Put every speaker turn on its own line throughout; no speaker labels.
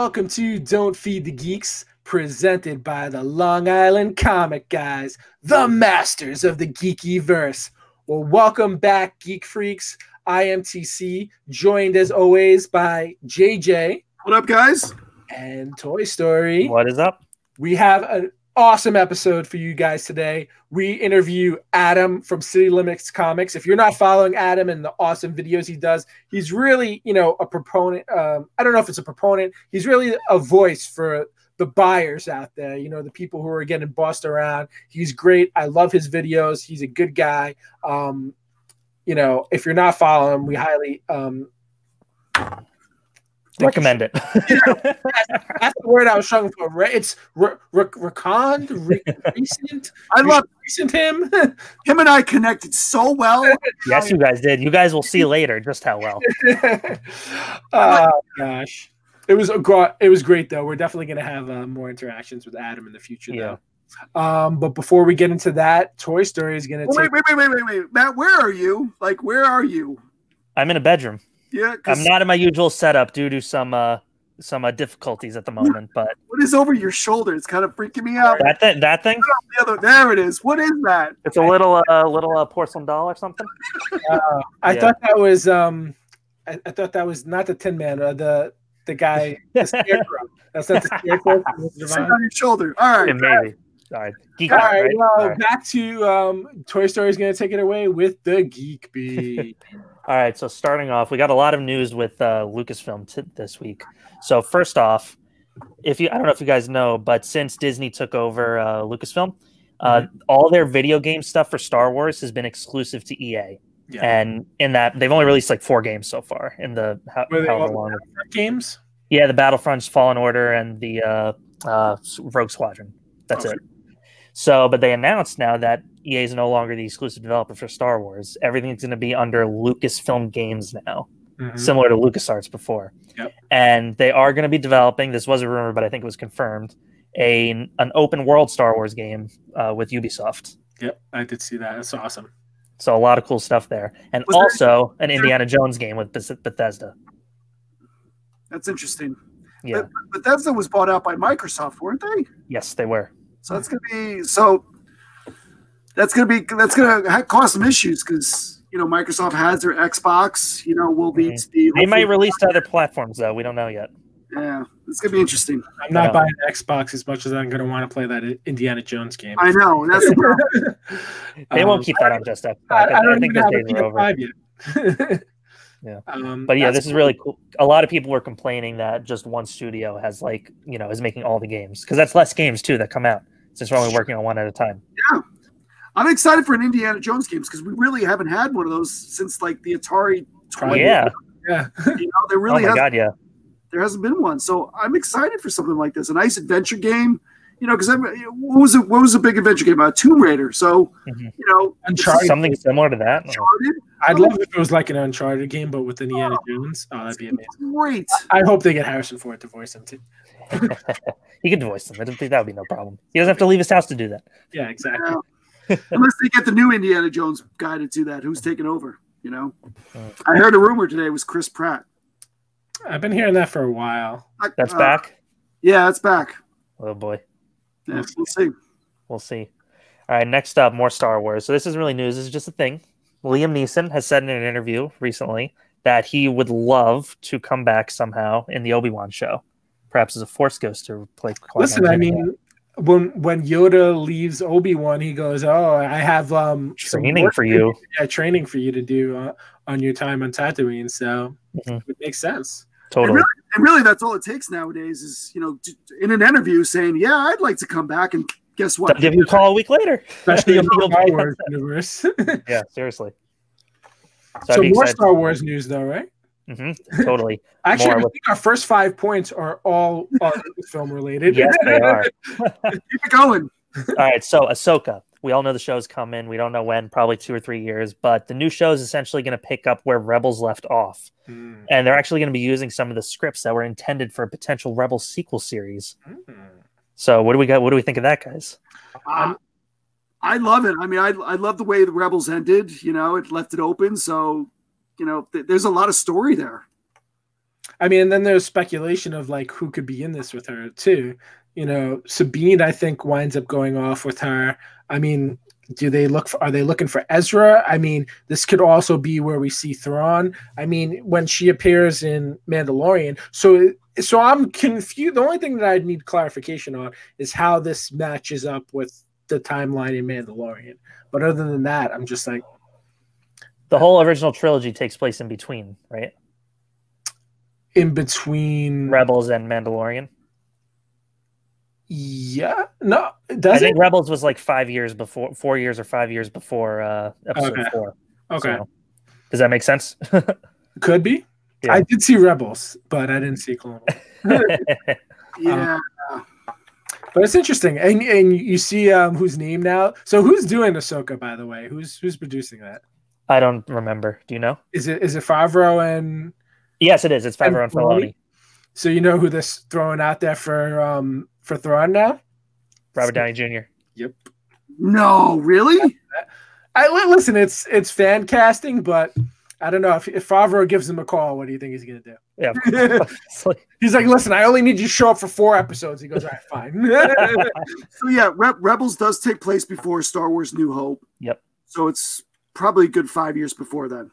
Hello and welcome to Don't Feed the Geeks, presented by the Long Island Comic Guys, the masters of the geeky verse. Well, welcome back, Geek Freaks. I am TC, joined as always by JJ
What up, guys?
and Toy Story.
What is up?
We have an awesome episode for you guys today. We interview Adam from City Limits Comics. If you're not following Adam and the awesome videos he does, he's really, you know, a proponent. Um, I don't know if it's a proponent. He's really a voice for the buyers out there, you know, the people who are getting bossed around. He's great. I love his videos. He's a good guy. Um, you know, if you're not following him, we highly um,
Recommend it.
that's the word I was trying for. Right? It's re- re- recond, re- recent.
I love
recent him.
him and I connected so well.
yes, you guys did. You guys will see later just how well.
oh gosh, it was a gr- it was great though. We're definitely gonna have uh, more interactions with Adam in the future
Yeah.
though. Um, but before we get into that, Toy Story is gonna
Well,
take.
wait, wait, wait, wait, wait, wait, Matt. Where are you? Like, where are you?
I'm in a bedroom.
Yeah, 'cause
I'm not in my usual setup due to some uh some uh, difficulties at the moment. But
What is over your shoulder? It's kind of freaking me out.
that thing, that thing,
The other, there it is. What is that?
it's a little uh, little uh, porcelain doll or something.
Uh, I
Yeah.
thought that was um, I, I thought that was not the Tin Man, uh, the the guy, the Scarecrow. That's not the Scarecrow. from
Sit on your shoulder. All
Yeah, maybe. All right, geek
All
out,
right,
right?
well,
All right.
back to um, Toy Story is going to take it away with the Geek Bee.
All right, so starting off, we got a lot of news with uh, Lucasfilm t- this week. So first off, if you I don't know if you guys know, but since Disney took over uh, Lucasfilm, uh, all their video game stuff for Star Wars has been exclusive to EA.
Yeah.
And in that, they've only released like four games so far in the how,
Were they
however long.
games.
Yeah, the Battlefront's Fallen Order and the uh, uh, Rogue Squadron. That's
Okay.
it. So, but they announced now that EA is no longer the exclusive developer for Star Wars. Everything's going to be under Lucasfilm Games now
Mhm.
similar to LucasArts before.
Yep.
And they are going to be developing, this was a rumor, but I think it was confirmed, a, an open world Star Wars game uh, with Ubisoft.
Yep, I did see that. That's awesome.
So a lot of cool stuff there. And
Was there-
also an Indiana Jones game with Beth- Bethesda.
That's interesting.
Yeah.
Bethesda was bought out by Microsoft, weren't they?
Yes, they were.
So that's gonna be so. That's gonna be that's gonna cause some issues because you know Microsoft has their Xbox. You know, will be the
They might release to other platforms, though. We don't know yet.
Yeah, it's gonna be interesting.
I'm not buying an Xbox as much as I'm going to want to play that Indiana Jones game.
I know that's the problem.
They
Um,
won't keep that on just Xbox.
I, I don't
think
even
those
have
days are over.
PS5 yet.
Yeah.
Um,
But yeah, this is really cool. A lot of people were complaining that just one studio has like, you know, is making all the games because that's less games too that come out since we're only working on one at a time.
I'm excited for an Indiana Jones games because we really haven't had one of those since like the Atari. 20.
Yeah.
Yeah.
you know, there really.
Oh my
has,
god, yeah.
there hasn't been one. So I'm excited for something like this, a nice adventure game. You know, because what was it? What was a big adventure game? Uh, Tomb Raider. So
Mhm.
you know,
Uncharted.
Something similar to that.
Uncharted,
I'd love if it was like an Uncharted game, but with Indiana Jones. Oh, that'd be amazing.
great.
I hope they get Harrison Ford to voice him too.
he can voice them. I don't think that would be no problem. He doesn't have to leave his house to do that.
Yeah, exactly.
Yeah. Unless they get the new Indiana Jones guy to do that, who's taking over? You know. I heard a rumor today it was Chris Pratt.
I've been hearing that for a while.
That's
Uh,
back.
Yeah, that's back.
Oh boy.
Yeah, we'll see.
We'll see. All right, next up, more Star Wars. So this isn't really news. This is just a thing. Liam Neeson has said in an interview recently that he would love to come back somehow in the Obi Wan show, perhaps as a Force ghost to play. Qui-Gon
Listen, I mean, when when Yoda leaves Obi Wan, he goes, "Oh, I have um
training for you.
yeah, training for you to do uh, on your time on Tatooine." So
Mhm.
it makes sense.
Totally.
And really, that's all it takes nowadays is you know, in an interview saying, "Yeah, I'd like to come back," and guess what?
They'll give you a call a week later.
especially in the Star Wars universe.
Yeah, seriously. So,
so more
excited.
Star Wars news, though, right?
Hmm totally.
Actually, I
with-
think our first five points are all uh, film related.
Yes, they are.
Keep it going.
All right, so Ahsoka. We all know the show's coming. We don't know when, probably two or three years, but the new show is essentially going to pick up where Rebels left off.
Hmm.
And they're actually going to be using some of the scripts that were intended for a potential Rebels sequel series.
Hmm.
So what do we got? What do we think of that, guys?
Uh, I love it. I mean, I I love the way the Rebels ended. You know, it left it open. So, you know, th- there's a lot of story there.
I mean, and then there's speculation of like who could be in this with her too. You know, Sabine, I think, winds up going off with her. I mean, do they look for are they looking for Ezra? I mean, this could also be where we see Thrawn. I mean, when she appears in Mandalorian. So so I'm confused. The only thing that I need clarification on is how this matches up with the timeline in Mandalorian. But other than that, I'm just like
the whole original trilogy takes place in between, right?
In between
Rebels and Mandalorian.
Yeah, no, does
I
it?
think Rebels was like five years before, four years or five years before uh, episode
Okay.
four.
Okay,
So, does that make sense?
could be.
Yeah.
I did see Rebels, but I didn't see Clone Wars.
Yeah,
But it's interesting, and and you see um, who's named now. So who's doing Ahsoka, by the way? Who's who's producing that?
I don't remember. Do you know?
Is it is it Favreau and
Yes, it is. It's Favreau and
And Filoni?
Filoni.
so you know who this throwing out there for um for Thrawn now?
Robert Downey Jr.
Yep.
no, really?
I li- listen. It's it's fan casting, but I don't know if if Favreau gives him a call. What do you think he's gonna do?
Yeah.
He's like, listen, I only need you to show up for four episodes. He goes, all right, fine.
So yeah, Re- Rebels does take place before Star Wars: New Hope.
Yep.
So it's probably a good five years before then.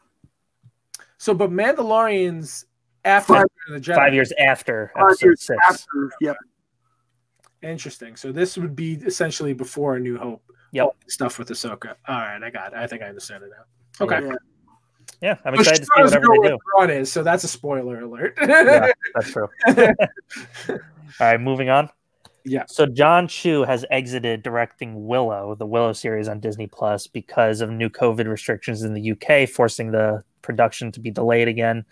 so, but Mandalorian's after
Five-
the Jedi.
Five years after
Five years
six.
after. Yep.
Interesting. So this would be essentially before A New Hope.
Yep.
All the Stuff with Ahsoka. All right, I got. It. I think I understand it now. Okay.
Yeah.
Yeah, I'm
But
excited to see whatever they do.
Thrawn is, so that's a spoiler alert.
Yeah, that's true. All right, moving on.
Yeah.
So Jon Chu has exited directing Willow, the Willow series on Disney Plus, because of new COVID restrictions in the UK, forcing the production to be delayed again.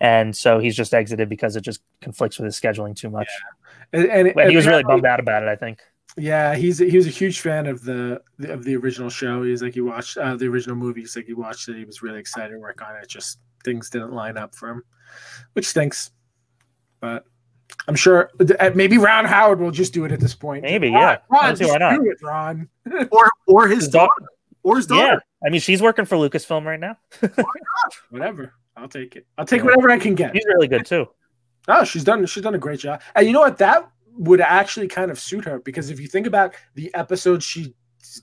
And so he's just exited because it just conflicts with his scheduling too much.
and, and-
But he was really bummed out about it, I think.
Yeah, he's he was a huge fan of the of the original show. He's like he watched uh, the original movies. Like he watched it. He was really excited to work on it. Just things didn't line up for him, which stinks. But I'm sure uh, maybe Ron Howard will just do it at this point.
Maybe,
Ron,
yeah.
Ron,
I don't see
just
why not.
do it, Ron.
Or or his
His daughter-
daughter. Or his daughter.
Yeah. I mean, she's working for Lucasfilm right now.
Whatever. I'll take it. I'll take
Yeah.
whatever I can get.
She's really good too.
Oh, she's done. She's done a great job. And you know what? That would actually kind of suit her because if you think about the episodes she's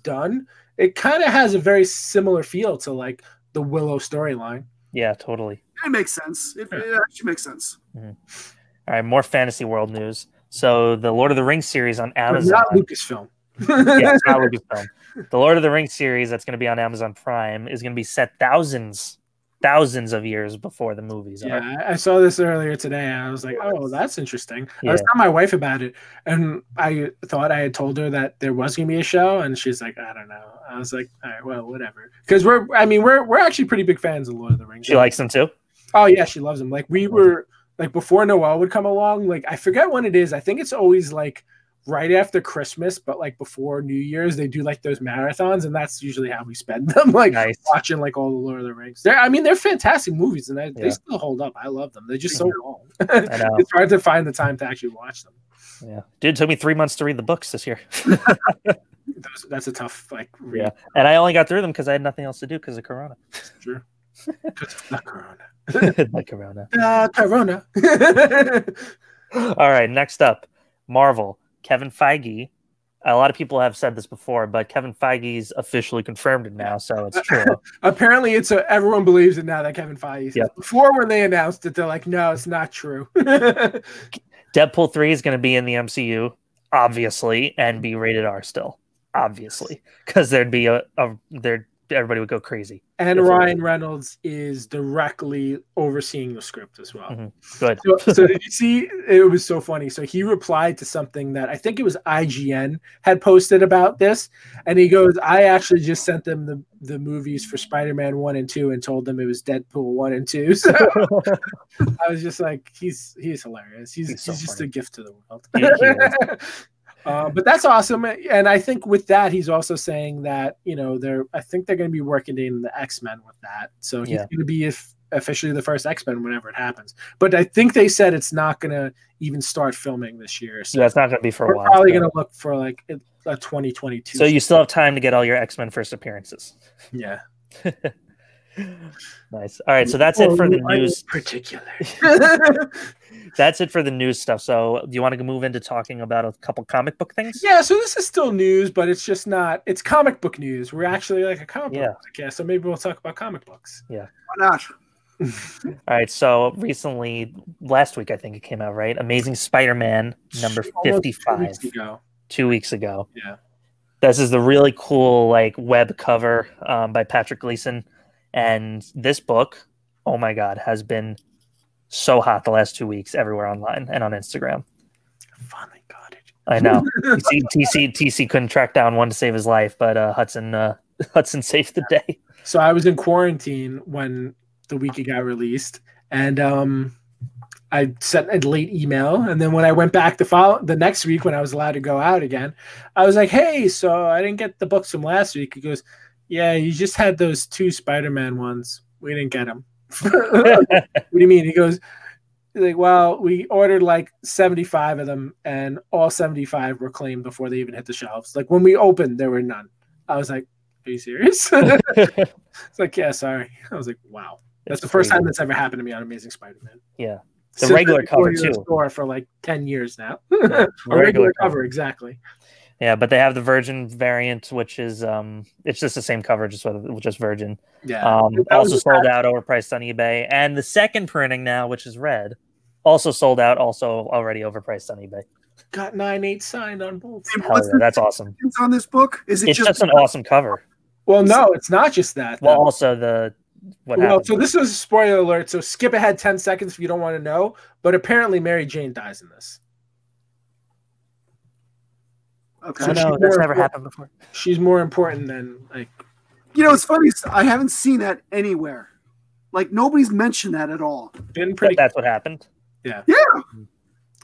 done, it kind of has a very similar feel to like the Willow storyline.
Yeah, totally.
It makes sense. It, it actually makes sense.
All right, more fantasy world news. So the Lord of the Rings series on Amazon.
Not Lucasfilm.
yeah, it's not Lucasfilm. The Lord of the Rings series that's going to be on Amazon Prime is going to be set thousands, thousands of years before the movies
Yeah,
are.
I- I saw this earlier today. I was like, "Oh, that's interesting." I was telling my wife about it, and I thought I had told her that there was gonna be a show, and she's like, "I don't know." I was like, "All right, well, whatever." Because we're, I mean, we're we're actually pretty big fans of Lord of the Rings.
She likes them too.
Oh yeah, she loves them. Like we were like before Noel would come along. Like I forget when it is. I think it's always like right after Christmas, but like before New Year's, they do like those marathons, and that's usually how we spend them. Like
Nice.
watching like all the Lord of the Rings. They're, I mean, they're fantastic movies, and they,
Yeah.
they still hold up. I love them. They're just so long. It's hard to find the time to actually watch them.
Yeah, dude, it took me three months to read the books this year,
that's a tough like read.
Yeah. and I only got through them because I had nothing else to do because of Corona.
Sure. 'Cause of the Corona.
like Corona.
The Corona.
All right, next up, Marvel. Kevin Feige. A lot of people have said this before, but Kevin Feige's officially confirmed it now, so it's true.
Apparently, it's a, everyone believes it now that Kevin Feige.
Yeah.
Before, when they announced it, they're like, "No, it's not true."
Deadpool 3 is going to be in the MCU, obviously, and be rated R still, obviously, because there'd be a, a there everybody would go crazy.
and. Ryan Reynolds is directly overseeing the script as well.
Mhm. Good.
So, so did you see? It was so funny. So he replied to something that I think it was IGN had posted about this, and he goes, "I actually just sent them the the movies for Spider Man one and two, and told them it was Deadpool one and two. So I was just like, he's he's hilarious. He's
He's
he's, just a gift to the world. Uh, but that's awesome, and I think with that, he's also saying that you know they're. I think they're going to be working in the X Men with that, so he's
Yeah.
going to be if, officially the first X Men whenever it happens. But I think they said it's not going to even start filming this year, so
Yeah, it's not going to be for a while.
probably going to look for like a a 2022.
So you still have time to get all your X Men first appearances.
yeah.
nice. All right, so that's it for the
Oh,
news.
Particular.
That's it for the news stuff. So, do you want to move into talking about a couple comic book things?
yeah, so this is still news, but it's just not. It's comic book news. We're actually like a comic
Yeah.
book podcast, so maybe we'll talk about comic books. Yeah.
Why not?
All right. So recently, last week I think it came out. Right, Amazing Spider-Man number
fifty-five. two weeks ago.
two weeks ago.
Yeah.
This is the really cool like web cover um, by Patrick Gleason, and this book, oh my god, has been so hot the last two weeks everywhere online and on Instagram.
Finally got it.
I know. TC, TC TC couldn't track down one to save his life, but uh, Hudson uh, Hudson saved the day.
So I was in quarantine when the week it got released, and um, I sent a late email. And then when I went back the follow the next week when I was allowed to go out again, I was like, "Hey, so I didn't get the books from last week." He goes, "Yeah, you just had those two Spider-Man ones. We didn't get them." what do you mean? He goes, he's like, well, we ordered like 75 of them, and all 75 were claimed before they even hit the shelves. Like when we opened, there were none. I was like, are you serious? it's like, yeah, sorry. I was like, wow. That's
It's
the first
crazy.
time that's ever happened to me on Amazing Spider-Man.
Yeah. The
Since
regular
I've been going
cover, too.
Store for like 10 years now.
Yeah,
A regular cover, exactly.
Yeah, but they have the Virgin variant, which is um, it's just the same cover, just with just Virgin.
Yeah.
Um,
That
also
the
sold out, overpriced on eBay, and the second printing now, which is red, also sold out, also already overpriced on eBay.
Got 9 8 signed on both.
Hell yeah, that's awesome.
difference on this book? Is it
It's just an awesome cover.
Well, no, it's not just that.
Well, also the what
well,
happened.
so this is a spoiler alert. So skip ahead 10 seconds if you don't want to know. But apparently, Mary Jane dies in this.
Okay.
I
so
know
she's
that's never
important.
happened before.
She's more important than like.
You know, it's funny. I haven't seen that anywhere. Like nobody's mentioned that at all.
Been
That,
pretty
that's what happened. Yeah. Yeah.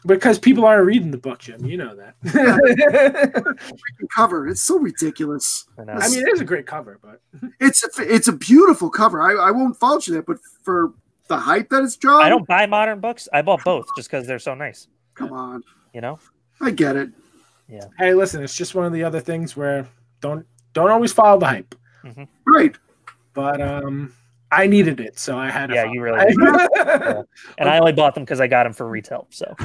Because people aren't reading the book, Jim. You know that.
Cover. It's so ridiculous.
I, know.
I mean, it is a great cover, but
It's a, it's a beautiful cover. I, I won't fault you that, but for the hype that it's drawn,
I don't buy modern books. I bought both just because they're so nice.
come on.
You know.
I get it.
Hey, listen, it's just one of the other things where don't don't always follow the hype.
Right.
But um, I needed it, so I had to.
Yeah, you really did. And I only bought them because I got them for retail. So.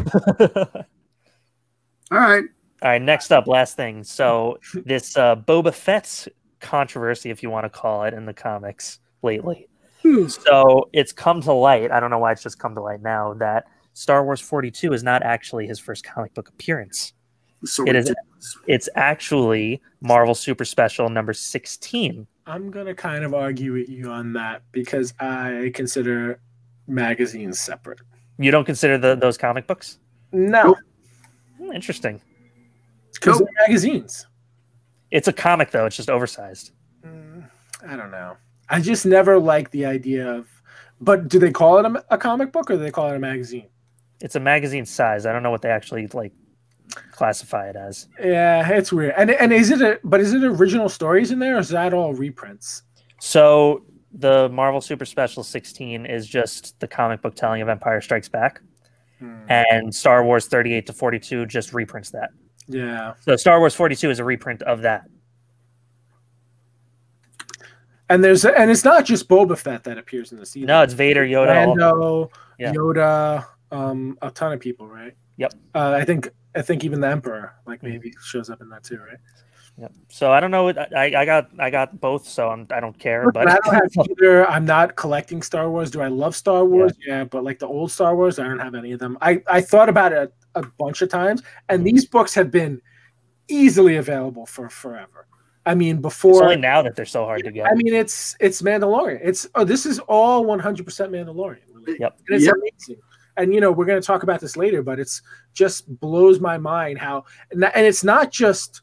All right.
All right, next up, last thing. So this uh, Boba Fett's controversy, if you want to call it, in the comics lately.
Hmm.
So it's come to light. I don't know why it's just come to light now that Star Wars 42 is not actually his first comic book appearance.
So
It is-
ridiculous.
It's actually Marvel Super Special number 16.
I'm gonna kind of argue with you on that because I consider magazines separate.
You don't consider the, those comic books?
No,
Nope.
Hmm, interesting.
because
Nope.
they're magazines.
It's a comic though. It's just oversized.
Mm, I don't know. I just never liked the idea of. But do they call it a, a comic book or do they call it a magazine?
It's a magazine size. I don't know what they actually like classify it as.
Yeah, it's weird. And and is it a but is it original stories in there or is that all reprints?
So the Marvel Super Special 16 is just the comic book telling of Empire Strikes Back,
Hmm.
and Star Wars 38 to 42 just reprints that.
Yeah.
So Star Wars 42 is a reprint of that.
And there's and it's not just Boba Fett that appears in this either.
No, it's Vader, Yoda.
Lando,
Yeah.
Yoda, um, a ton of people, right?
Yep.
Uh, I think I think even the Emperor like maybe shows up in that too, right?
Yep. So I don't know. I, I got I got both, so I'm, I don't care.
Look,
But
I don't have either. I'm not collecting Star Wars. Do I love Star Wars? Yeah. but like the old Star Wars, I don't have any of them. I, I thought about it a, a bunch of times, and mm-hmm. these books have been easily available for forever. I mean,
it's
before
only now that they're so hard to get.
I mean, it's it's Mandalorian. It's oh, this is all 100 percent Mandalorian. really.
Yep.
and it's
Yep.
amazing. And you know, we're going to talk about this later, but it's just blows my mind how, and, that- and it's not just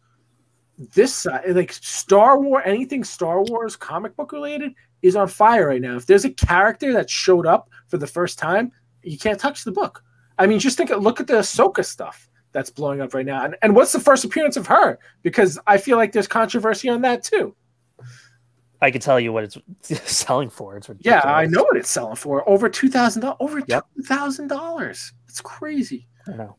this side. Like Star Wars, anything Star Wars comic book related is on fire right now. If there's a character that showed up for the first time, you can't touch the book. I mean, just think, look at the Ahsoka stuff that's blowing up right now, and and what's the first appearance of her? Because I feel like there's controversy on that too.
I can tell you what it's selling for. It's
Yeah. I know what it's selling for. Over two thousand dollars. Over
Yep.
two thousand dollars. It's crazy.
I know.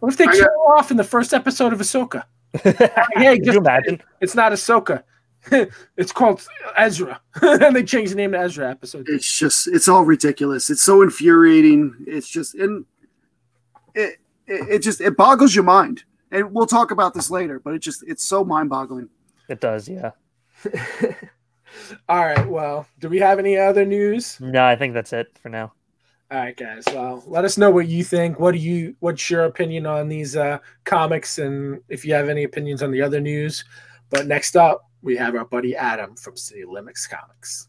What if they
I
kill
got-
her off in the first episode of Ahsoka? Hey,
Could
just-
you imagine?
It's not Ahsoka. it's called Ezra, and they changed the name to Ezra episode.
It's just it's all ridiculous. It's so infuriating. It's just and it it, it just it boggles your mind. And we'll talk about this later, but it just it's so mind boggling.
It does, yeah.
All right. Well, do we have any other news?
No, I think that's it for now.
All right, guys. Well, let us know what you think. What do you? What's your opinion on these uh, comics, and if you have any opinions on the other news? But next up, we have our buddy Adam from City Limits Comics.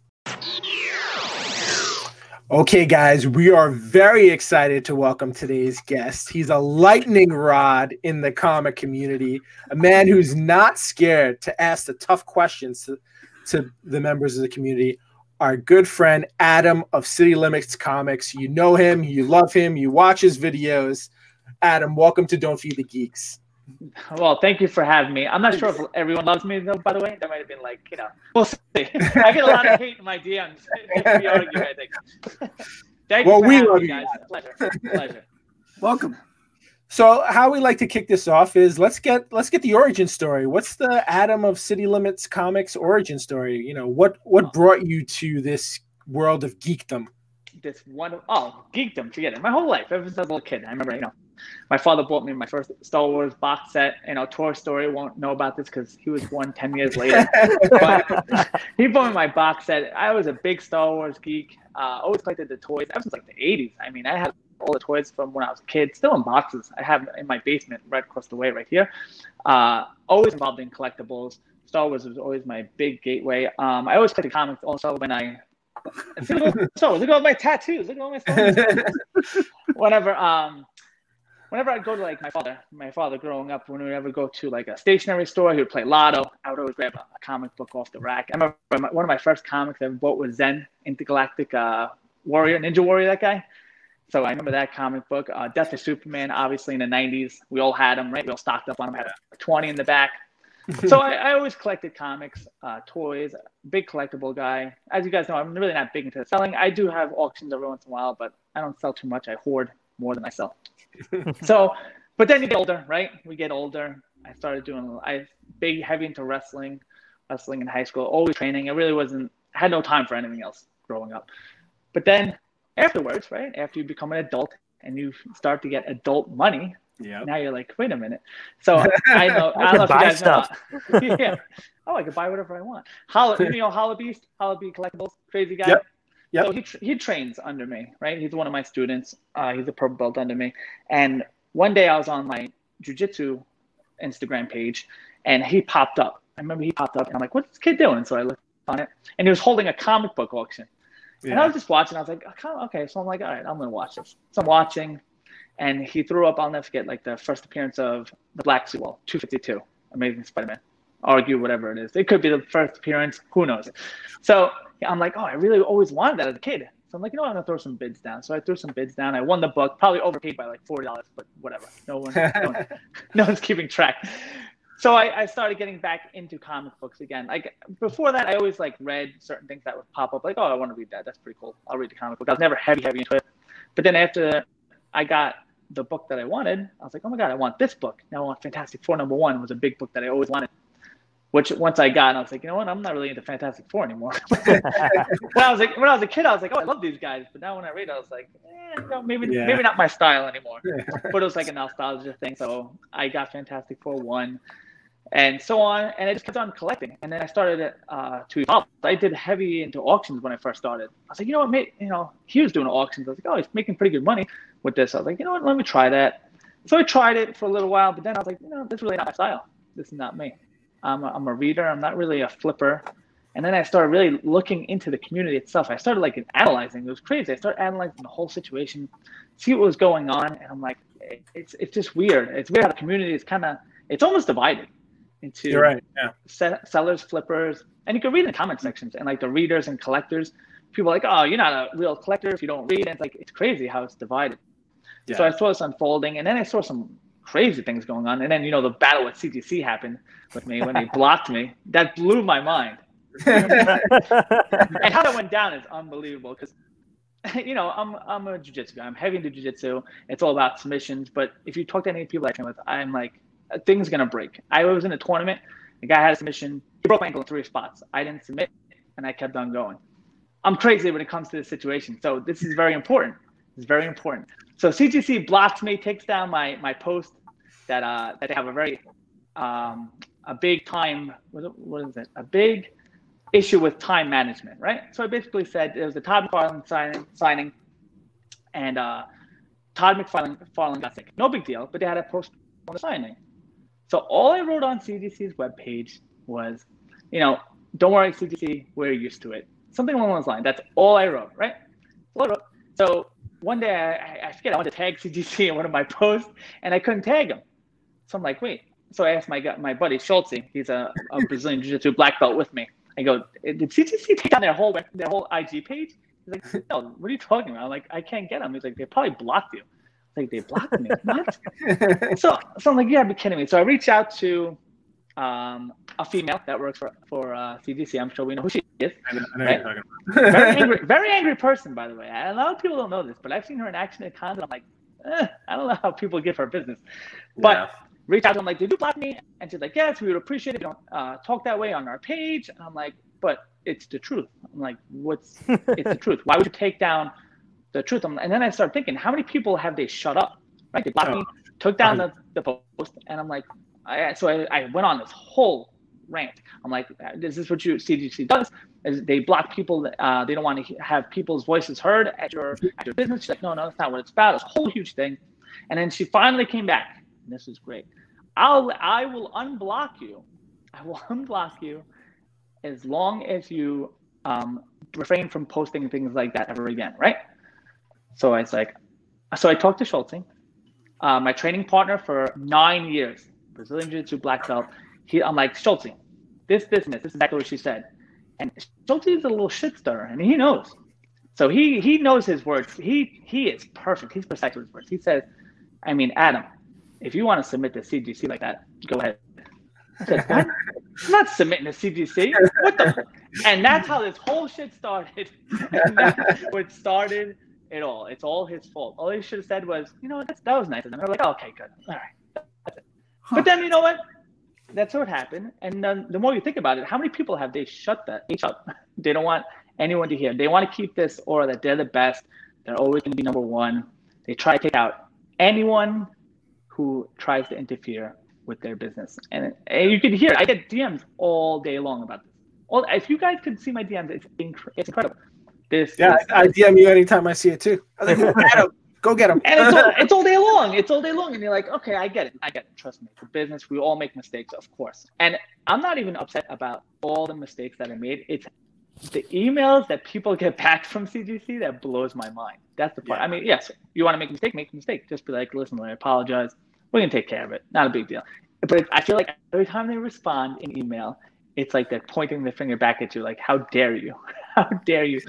Okay, guys, we are very excited to welcome today's guest. He's a lightning rod in the comic community, a man who's not scared to ask the tough questions to, to the members of the community. Our good friend Adam of City Limits Comics. You know him, you love him, you watch his videos. Adam, welcome to Don't Feed the Geeks.
Well, thank you for having me. I'm not sure if everyone loves me though. By the way, that might have been like you know, we'll see. I get a lot of hate in my DMs. argue, I think. thank
well,
you for
we
having
love
me,
you.
guys. Pleasure, pleasure.
Welcome.
So, how we like to kick this off is let's get let's get the origin story. What's the Adam of City Limits Comics origin story? You know, what what brought you to this world of geekdom?
This one, oh, geekdom, forget it. My whole life, ever since I was a little kid, I remember, you know, my father bought me my first Star Wars box set. You know, Toy Story won't know about this because he was born 10 years later. but he bought me my box set. I was a big Star Wars geek. Uh, always collected the toys ever was like the 80s. I mean, I had all the toys from when I was a kid, still in boxes. I have in my basement right across the way, right here. Uh, always involved in collectibles. Star Wars was always my big gateway. Um, I always collected comics also when I. Look, at- so look at all my tattoos. Look at all my tattoos. Whenever um, whenever I'd go to like my father, my father growing up, when we would ever go to like a stationery store, he would play Lotto. I would always grab a, a comic book off the rack. I remember my, one of my first comics I ever bought was Zen Intergalactic uh, Warrior, Ninja Warrior, that guy. So I remember that comic book. Uh, Death of Superman, obviously in the 90s. We all had them, right? We all stocked up on them. had a 20 in the back. so I, I always collected comics, uh, toys, big collectible guy. As you guys know, I'm really not big into selling. I do have auctions every once in a while, but I don't sell too much. I hoard more than I sell. so, but then you get older, right? We get older. I started doing, I big heavy into wrestling, wrestling in high school, always training. I really wasn't, had no time for anything else growing up. But then afterwards, right? After you become an adult and you start to get adult money,
Yeah.
now you're like, wait a minute. So I know, I don't know if you guys
stuff.
know. yeah. Oh, I could buy whatever I want. Holla, you know, Holla Beast, Holla Beast Collectibles, crazy guy.
Yep. Yep.
So he, tr- he trains under me, right? He's one of my students. Uh, he's a purple belt under me. And one day I was on my jujitsu Instagram page and he popped up. I remember he popped up and I'm like, what's this kid doing? So I looked on it and he was holding a comic book auction. And I was just watching. I was like, "Oh, okay. So I'm like, all right, I'm gonna watch this. So I'm watching, and he threw up. I'll never forget, like the first appearance of the Black Suit, well, 252, Amazing Spider-Man. Argue whatever it is. It could be the first appearance. Who knows? So I'm like, oh, I really always wanted that as a kid. So I'm like, you know what? I'm gonna throw some bids down. So I threw some bids down. I won the book, probably overpaid by like forty dollars, but whatever. No one, no, one, no one's keeping track. So I, I started getting back into comic books again. Like before that, I always like read certain things that would pop up. Like, oh, I want to read that. That's pretty cool. I'll read the comic book. I was never heavy, heavy into it. But then after I got the book that I wanted, I was like, oh my god, I want this book. Now I want Fantastic Four number one It was a big book that I always wanted. Which once I got, I was like, you know what? I'm not really into Fantastic Four anymore. when I was like, when I was a kid, I was like, oh, I love these guys. But now when I read, I was like, eh, know, maybe
Yeah.
maybe not my style anymore. but it was like a nostalgia thing. So I got Fantastic Four one, and so on, and I just kept on collecting. And then I started uh, to evolve. I did heavy into auctions when I first started. I was like, you know what, mate? You know, he was doing auctions. I was like, oh, he's making pretty good money with this. I was like, you know what? Let me try that. So I tried it for a little while, but then I was like, you know, this is really not my style. This is not me. I'm a, I'm a reader. I'm not really a flipper. And then I started really looking into the community itself. I started like analyzing. It was crazy. I started analyzing the whole situation, see what was going on, and I'm like, it's it's just weird. It's weird how the community is kind of it's almost divided into
You're right. Yeah.
se- sellers, flippers, and you can read in the comment sections and like the readers and collectors. People are like, oh, you're not a real collector if you don't read. And it's like it's crazy how it's divided.
Yeah.
So I saw this unfolding, and then I saw some crazy things going on. And then you know the battle with CGC happened with me when they blocked me. That blew my mind. and how that went down is unbelievable because you know I'm I'm a jiu-jitsu guy. I'm heavy into jiu-jitsu. It's all about submissions. But if you talk to any people I train with, I'm like uh, things gonna break. I was in a tournament The guy had a submission. He broke my ankle in three spots. I didn't submit, and I kept on going. I'm crazy when it comes to this situation. So this is very important. It's very important. So CGC blocks me, takes down my my post that uh that they have a very um a big time what is it- what is it a big issue with time management, right? So I basically said it was a Todd McFarlane signing signing, and uh Todd McFarlane McFarlane got sick. No big deal, but they had a post on the signing. So all I wrote on CGC's webpage was, you know, don't worry, CGC, we're used to it. Something along those lines. That's all I wrote, right? So one day I, I forget I wanted to tag CGC in one of my posts, and I couldn't tag him. So I'm like, wait. So I asked my my buddy Schultze, he's a, a Brazilian Jiu-Jitsu black belt with me. I go, did CGC take down their whole their whole IG page? He's like, no, what are you talking about? I'm like, I can't get him. He's like, they probably blocked you. I was like, they blocked me. What? so, so I'm like, yeah, be kidding me. So I reach out to um, a female that works for for uh, CGC. I'm sure we know who she is.
I know, I know
Right. Very angry, very angry person, by the way. A lot of people don't know this, but I've seen her in action at cons, and I'm like, eh, I don't know how people give her business. But
Yeah.
reach out to them like, did you block me? And she's like, yes, we would appreciate it if you don't uh, talk that way on our page. And I'm like, but it's the truth. I'm like, what's it's the truth. Why would you take down the truth? I'm- And then I start thinking, how many people have they shut up? Right? They blocked me, took down the, the post, and I'm like, I, so I, I went on this whole rant. I'm like, is this what you CGC does? Is they block people? Uh, they don't want to have people's voices heard at your at your business. She's like, no, no, that's not what it's about. It's a whole huge thing. And then she finally came back. This is great. I'll I will unblock you. I will unblock you as long as you um, refrain from posting things like that ever again, right? So I was like, so I talked to Schultze, uh, my training partner for nine years, Brazilian Jiu-Jitsu black belt. He, I'm like, Schultze, this, and this. Is exactly what she said. And Schultze is a little shit and he knows. So he he knows his words. He he is perfect. He's precise with his words. He says, I mean, Adam, if you want to submit to CGC like that, go ahead. What? I'm not submitting to CGC. What the? And that's how this whole shit started. And that's what started it all. It's all his fault. All he should have said was, you know that's, that was nice. And they're like, oh, okay, good. All right. That's it. But then, you know what? That's what happened. And then the more you think about it, how many people have they shut that H up? They don't want anyone to hear. They want to keep this aura that they're the best. They're always going to be number one. They try to take out anyone who tries to interfere with their business. And, and you can hear, I get DMs all day long about this. All, if you guys could see my DMs, it's, inc- it's incredible. This,
Yeah,
this-
I, I DM you anytime I see it too. I like, Adam, go get them.
and it's all, it's all day long. It's all day long, and you're like, okay, I get it. I get it. Trust me, it's a business. We all make mistakes, of course. And I'm not even upset about all the mistakes that I made. It's the emails that people get back from CGC that blows my mind. That's the part.
Yeah.
I mean, yes, you want to make a mistake, make a mistake. Just be like, listen, I apologize. We're gonna take care of it. Not a big deal. But I feel like every time they respond in email, it's like they're pointing the finger back at you, like, how dare you? How dare you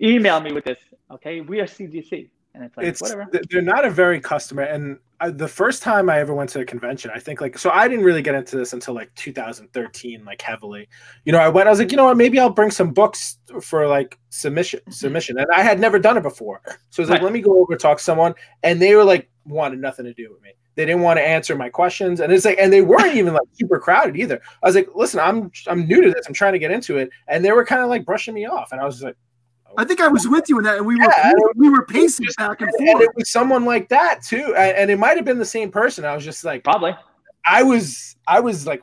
email me with this? Okay, we are CGC, and it's like
it's
whatever.
they're not a very customer and I, the first time i ever went to a convention i think like so i didn't really get into this until like 2013 like heavily. You know i went i was like you know what? Maybe i'll bring some books for like submission mm-hmm. submission and i had never done it before. So i was like let me go over talk to someone and they were like wanted nothing to do with me. They didn't want to answer my questions and it's like and they weren't even like super crowded either. I was like listen i'm i'm new to this. I'm trying to get into it and they were kind of like brushing me off and i was like
I think I was with you in that, and we were we were pacing back and forth.
and
forth.
it was someone like that too and, and it might have been the same person i was just like
Probably.
i was i was like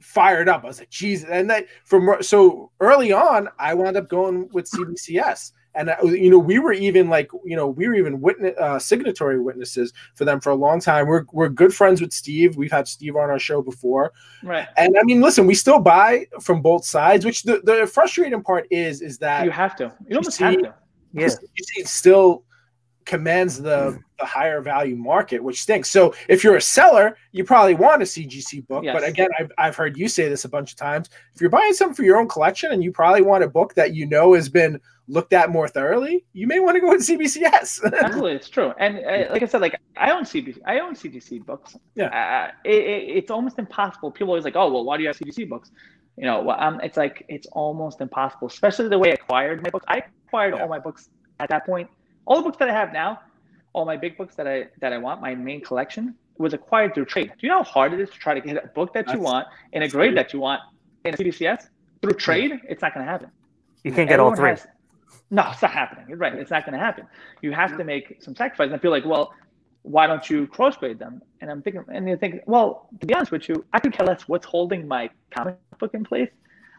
fired up i was like jesus and that from so early on i wound up going with cbcs and uh, you know we were even like you know we were even witness uh, signatory witnesses for them for a long time we're, we're good friends with steve we've had steve on our show before
Right.
and i mean listen we still buy from both sides which the, the frustrating part is is that
You have to. You almost
see-
have to.
Yeah.
it still commands the, the higher value market, which stinks. So if you're a seller, you probably want a CGC book.
Yes.
But again, I've, I've heard you say this a bunch of times. If you're buying something for your own collection and you probably want a book that you know has been looked at more thoroughly, you may want to go with CBCS.
Absolutely, it's true. And uh, like I said, like I own CBC, I own CGC books.
Yeah.
Uh, it, it, it's almost impossible. People always like, oh, well, why do you have CGC books? You know, well, um, it's like it's almost impossible, especially the way I acquired my books. I acquired
Yeah.
all my books at that point. All the books that I have now, all my big books that I that I want, my main collection. was acquired through trade. Do you know how hard it is to try to get a book that you want in a grade that you want in a CBCS through trade? It's not going to happen.
You can't get all three.
has- no, it's not happening. You're right. It's not going to happen. You have to make some sacrifices. And I feel like, well, why don't you cross grade them? And I'm thinking, and you think, well, to be honest with you, I could care less what's holding my comic book in place.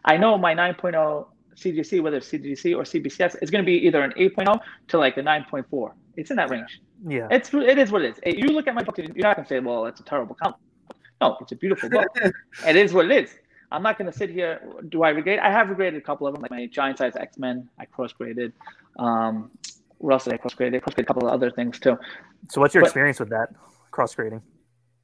I know my 9.0 CGC, whether it's CGC or CBCS, is going to be either an 8.0 to like a 9.4. It's in that range.
Yeah.
It's it is what it is. If You look at my book, you're not gonna say, "Well, it's a terrible comic." No, it's a beautiful book. it is what it is. I'm not gonna sit here. Do I regret? I have regraded a couple of them, like my giant size X Men. I cross graded. Um, what else did I cross grade? I cross graded a couple of other things too.
So what's your
But-
experience with that cross grading?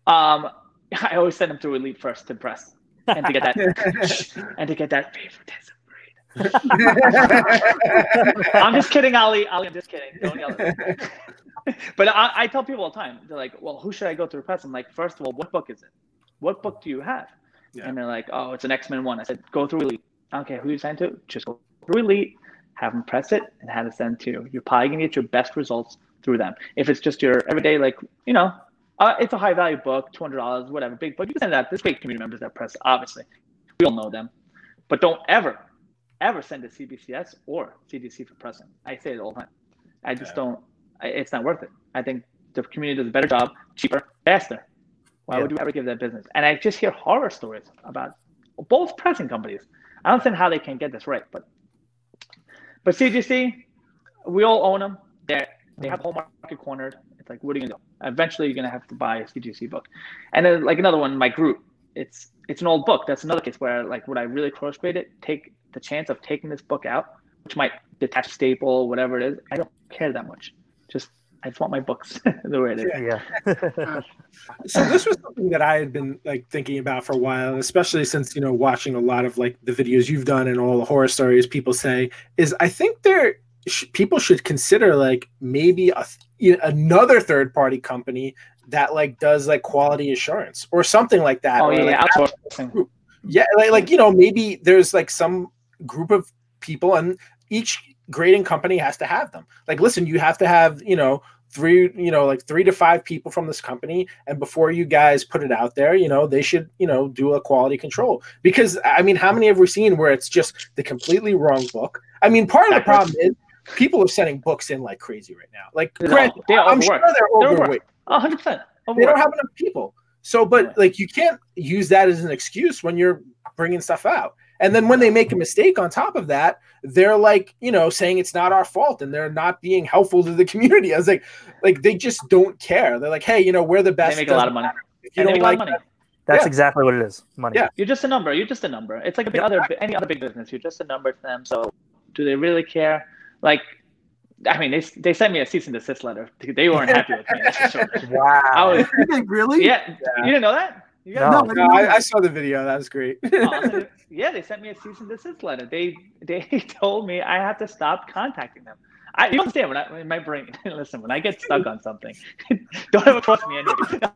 Um, I always send them through Elite first to press and to get that and to get that favoritism grade. I'm just kidding, Ali. Ali, I'm just kidding. Don't yell at me. but I, I tell people all the time, they're like, well, who should I go through press? I'm like, first of all, what book is it? What book do you have?
Yeah.
And they're like, oh, it's an X Men one. I said, go through Elite. I who you send to, just go through Elite, have them press it, and have it sent to you. You're probably gonna get your best results through them. If it's just your everyday, like, you know, uh, it's a high value book, two hundred dollars, whatever, big book. You can send that. There's great community members that press, obviously. We all know them, but don't ever, ever send a CBCS or CGC for pressing. I say it all the time. I just
Yeah.
don't. I, it's not worth it. I think the community does a better job, cheaper, faster. Why would you ever give that business? And I just hear horror stories about both pressing companies. I don't understand how they can get this right, but but CGC, we all own them. They they have whole market cornered. It's like, what are you gonna do? Eventually, you're gonna have to buy a CGC book. And then like another one, my group. It's it's an old book. That's another case where like would I really cross grade it? Take the chance of taking this book out, which might detach staple, whatever it is. I don't care that much. Just I just want my books the way it is.
Yeah.
so this was something that I had been like thinking about for a while, especially since you know watching a lot of like the videos you've done and all the horror stories people say is I think there sh- people should consider like maybe a th- another third party company that like does like quality assurance or something like that.
Oh
or,
yeah,
like,
yeah, outsourcing.
yeah, like, like you know maybe there's like some group of people and each grading company has to have them. Like listen, you have to have you know three you know like three to five people from this company and before you guys put it out there you know they should you know do a quality control. Because i mean how many have we seen where it's just the completely wrong book? I mean part of the problem is people are sending books in like crazy right now. Like
No,
granted, i'm sure they're
They're
overweight.
Overworked. A hundred percent.
they don't have enough people. So but like you can't use that as an excuse when you're bringing stuff out and then when they make a mistake on top of that they're like you know saying it's not our fault and they're not being helpful to the community i was like like they just don't care they're like hey you know we're the best.
They
best
make a lot of money.
if you
they
don't
make a lot
like
of money.
That's
Yeah.
exactly what it is. Money.
Yeah.
You're just a number. You're just a number. It's like a big other any other big business. You're just a number to them. So do they really care? Like, I mean, they they sent me a cease and desist letter. They weren't happy with me. That's for sure. I
Wow.
was,
You think really?
yeah, you didn't know that? You guys-
No.
No,
No, I, I saw the video that was great
Oh, I'll send you- yeah, they sent me a cease and desist letter. They they told me I have to stop contacting them. I you understand when I in my brain. Listen, when I get stuck on something, don't ever trust me anyway.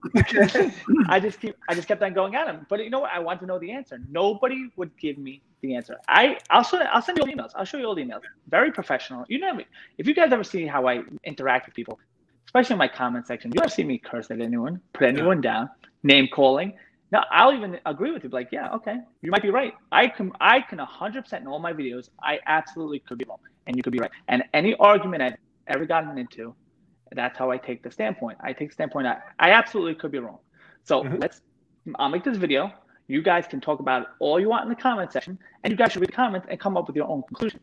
I just keep I just kept on going at them. But you know what? I want to know the answer. Nobody would give me the answer. I I'll show I'll send you all emails. I'll show you all the emails. Very professional. You know me. If you guys ever see how I interact with people, especially in my comment section, you ever see me curse at anyone, put anyone down, name calling. No, I'll even agree with you. Like, yeah, okay, you might be right. I can, I can 100% in all my videos. I absolutely could be wrong, and you could be right. And any argument I've ever gotten into, that's how I take the standpoint. I take the standpoint. I, I absolutely could be wrong. So
Mhm.
let's. I'll make this video. You guys can talk about it all you want in the comment section, and you guys should read the comments and come up with your own conclusions.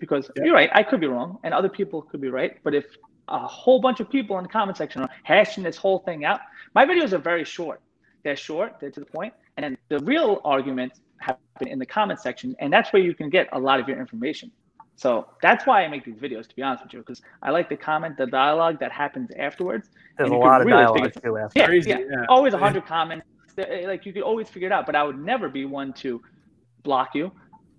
Because
Yeah.
you're right, I could be wrong, and other people could be right. But if a whole bunch of people in the comment section are hashing this whole thing out, my videos are very short. They're short, they're to the point, and then the real arguments happen in the comment section, and that's where you can get a lot of your information. So that's why I make these videos, to be honest with you, because I like the comment, the dialogue that happens afterwards.
There's a lot of
really
dialogue
figure-
too. After.
Yeah,
Crazy,
yeah.
yeah.
Always a hundred comments. Like you could always figure it out, but I would never be one to block you,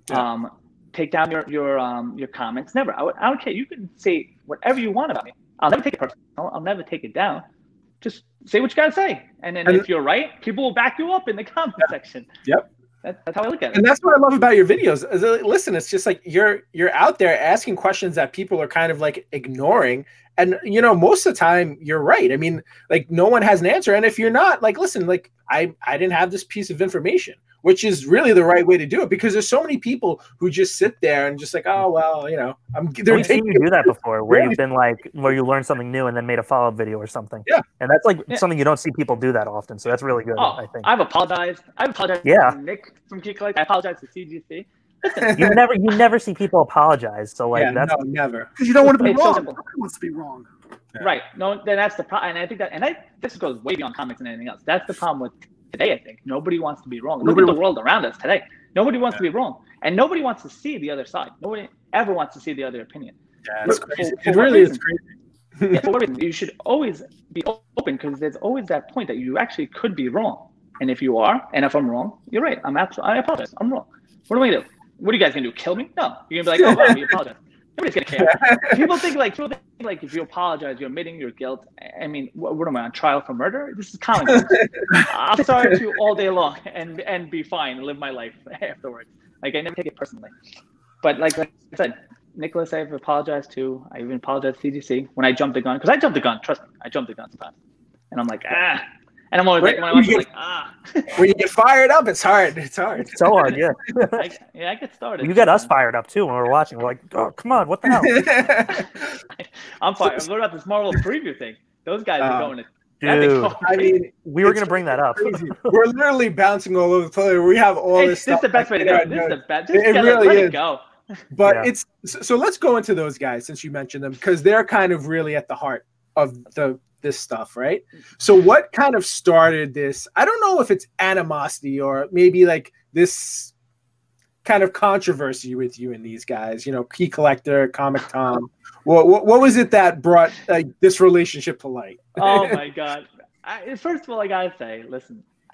Yeah.
um, take down your your um your comments. Never. I, would, I don't care. You can say whatever you want about me. I'll never take it personal. I'll, never take it down. Just say what you gotta say, and then
And-
if you're right, people will back you up in the comment section. That, that's how I look at it.
and that's what I love about your videos. Is listen, it's just like you're you're out there asking questions that people are kind of like ignoring, and you know most of the time you're right. I mean, like no one has an answer, and if you're not, like listen, like I I didn't have this piece of information, which is really the right way to do it because there's so many people who just sit there and just like, oh well, you know, I'm they're
We've seen you do that before, where
Yeah.
you've been like, where you learned something new and then made a follow up video or something.
Yeah.
and that's like
Yeah.
something you don't see people do that often. So that's really good.
Oh,
I think
I've apologized. I've apologized
Yeah.
to Nick from Key Collector. I apologize to CGC. Listen,
you never you never see people apologize. So like
yeah,
that's
no, never.
Because you don't want to be
It's
wrong.
simple.
Nobody wants to be wrong.
Yeah.
right? No, then that's the problem. And I think that, and I this goes way beyond comics and anything else. That's the problem with today. I think nobody wants to be wrong. Look at the world around us today. Nobody wants to be wrong, and nobody wants to see the other side. Nobody ever wants to see the other opinion.
Yeah, it's crazy.
for
It
what
really is crazy.
yeah, for what reason? You should always be open because there's always that point that you actually could be wrong. And if you are, and if I'm wrong, you're right. I'm absolutely. I apologize. I'm wrong. What am I gonna do? What are you guys gonna do? Kill me? No. You're gonna be like, oh, wow, we apologize. Nobody's gonna care. People think like people think like if you apologize, you're admitting your guilt. I mean, what, what am I on trial for murder? This is. I'll be sorry to you all day long and and be fine and live my life afterwards. Like I never take it personally. But like I said, Nicholas, I've apologized to. I even apologized to CGC when I jumped the gun because I jumped the gun. Trust me, I jumped the gun sometimes, and I'm like ah, and I'm always like when I watch it, like ah,
when you get fired up, it's hard. It's hard.
it's so hard. Yeah,
I, yeah, I get started.
you get us fired up too when we're watching. We're like, oh come on, what the hell?
I'm fine. What about this Marvel preview thing? Those guys are
Uh,
going to.
Dude,
I mean,
we were gonna bring that up.
crazy. We're literally bouncing all over the place. We have all
Hey,
this
this is the best way to
in our
go. This is the best. Just
It really is.
go.
But
Yeah.
it's so, so let's go into those guys since you mentioned them because they're kind of really at the heart of the this stuff, right? Mm. So what kind of started this? I don't know if it's animosity or maybe like this kind of controversy with you and these guys, you know, Key Collector, Comic Tom. What, what, what was it that brought like this relationship to light?
oh my god! I, first of all, I gotta say, listen,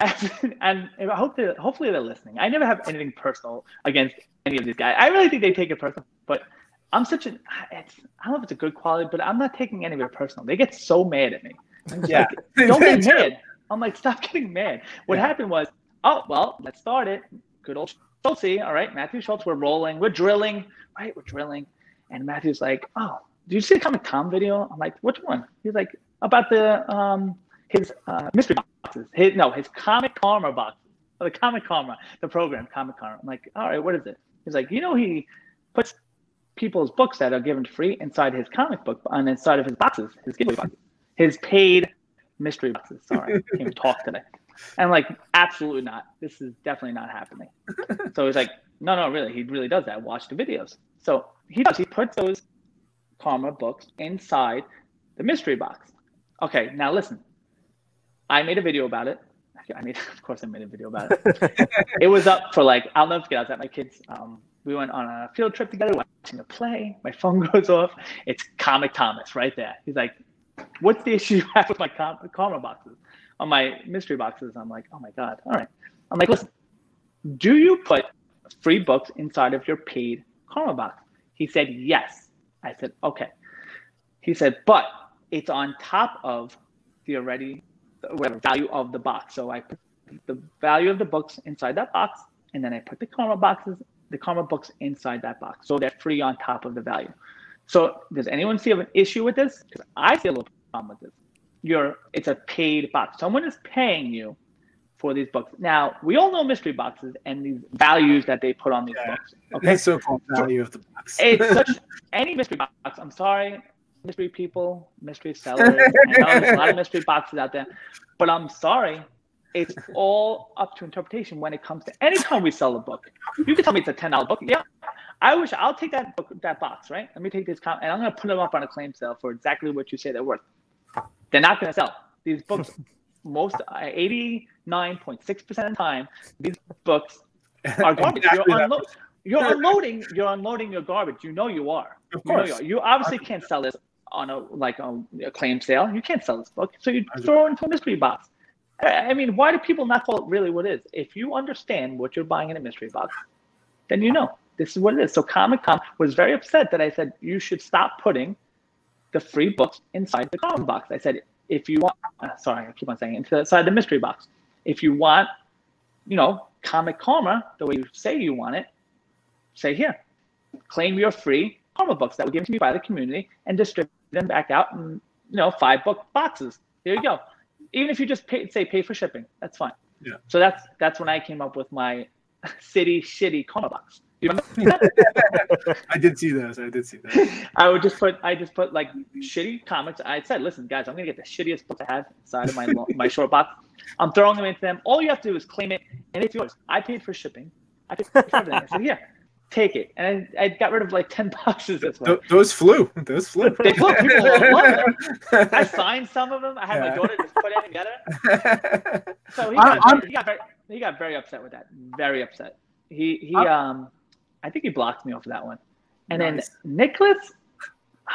and I hope that hopefully they're listening. I never have anything personal against any of these guys. I really think they take it personal, but I'm such an it's I don't know if it's a good quality, but I'm not taking any of it personal. They get so mad at me.
Yeah.
like, don't get mad. I'm like, stop getting mad. What
Yeah.
happened was, oh well, let's start it. Good old Schultz. All right, Matthew Schultz, we're rolling, we're drilling, right? We're drilling, and Matthew's like, oh, did you see the Comic Tom video? I'm like, which one? He's like, about the um his uh, mystery boxes. His no, his Comic Karma boxes. Oh, the Comic Karma, the program Comic Karma. I'm like, all right, what is it? He's like, you know, he puts people's books that are given free inside his comic book and inside of his boxes, his giveaway boxes, his paid mystery boxes. Sorry, I can't even talk today. And like, absolutely not. This is definitely not happening. So he's like, no, no, really, he really does that. Watch the videos. So he does. He puts those Karma books inside the mystery box. Okay, now listen. I made a video about it. I made, of course, I made a video about it. it was up for like, I'll never forget. I was at my kids. Um, we went on a field trip together, watching a play. My phone goes off. It's Comic Thomas right there. He's like, "What's the issue you have with my com- Karma boxes, on my mystery boxes?" I'm like, "Oh my god! All right." I'm like, "Listen, do you put free books inside of your paid Karma box?" He said, "Yes." I said, "Okay." He said, "But it's on top of the already whatever value of the box. So I put the value of the books inside that box, and then I put the karma boxes, the karma books inside that box. So they're free on top of the value. So does anyone see an issue with this? Because I see a little problem with this. You're it's a paid box. Someone is paying you for these books. Now we all know mystery boxes and these values that they put on these
Yeah.
books. Okay.
That's so called value of the box.
It's such any mystery box. I'm sorry, mystery people, mystery sellers. I know there's a lot of mystery boxes out there, but I'm sorry. It's all up to interpretation when it comes to anytime we sell a book. You can tell me it's a ten dollar book. Yeah, I wish I'll take that book, that box, right? Let me take this com- and I'm gonna put them up on a claim sale for exactly what you say they're worth. They're not gonna sell these books. Most uh, eighty nine point six percent of the time, these books are garbage.
Exactly
you're, unlo- you're unloading. You're unloading your garbage. You know you are.
Of
You know
course.
you are. You obviously can't sell this on a like a, a claim sale. You can't sell this book, so you throw it into a mystery box. I mean, why do people not call it really what it is? If you understand what you're buying in a mystery box, then you know this is what it is. So Comic Tom was very upset that I said you should stop putting the free books inside the comic box. I said if you want, uh, sorry, I keep on saying it, inside the mystery box. If you want you know, Comic Karma, the way you say you want it, say here, claim your free Karma books that were given to me by the community and distribute them back out and you know, five book boxes. There you go. Even if you just pay, say pay for shipping, that's fine.
Yeah.
So that's that's when I came up with my city shitty Karma box.
I did see those. I did see those.
I would just put I just put like shitty comics. I said, listen, guys, I'm gonna get the shittiest book I have inside of my my short box. I'm throwing them into them. All you have to do is claim it, and it's yours. I paid for shipping. I paid for everything. I said, here, take it. And I, I got rid of like ten boxes this way.
Those flew. Those flew.
They flew. People. I signed some of them. I had
Yeah.
my daughter just put it together. So he got,
I'm-
he got very he got very upset with that. Very upset. He he
I'm-
um I think he blocked me off of that one. And
Nice.
then Nicholas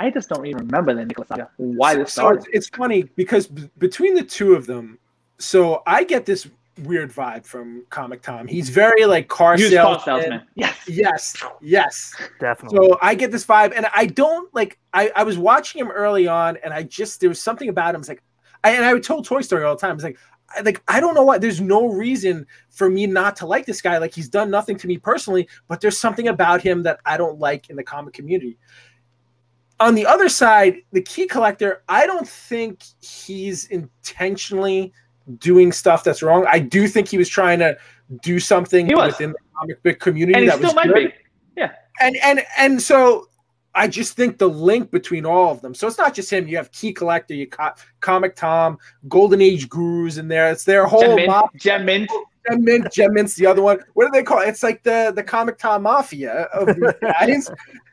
I just don't even remember the Nicholas saga. Why this
so
started.
it's, it's funny because b- between the two of them, so I get this weird vibe from Comic Tom. He's very like car
Used car
salesman.
salesman. Yes.
Yes, yes.
Definitely.
So I get this vibe, and I don't like. I, I was watching him early on, and I just there was something about him. It's like, I, and I would told Toy Story all the time. It's like, I, like I don't know why. There's no reason for me not to like this guy. Like he's done nothing to me personally, but there's something about him that I don't like in the comic community. On the other side, the key collector, I don't think he's intentionally doing stuff that's wrong. I do think he was trying to do something within the comic book community that
still
was
might
good
be.
and and and so I just think the link between all of them. So it's not just him. You have Key Collector, you got Comic Tom, Golden Age Gurus in there. It's their whole
Gem Mint. Gem Mint.
Gem Mint, Gem Mint's the other one. What do they call it? It's like the the Comic Tom Mafia of these guys,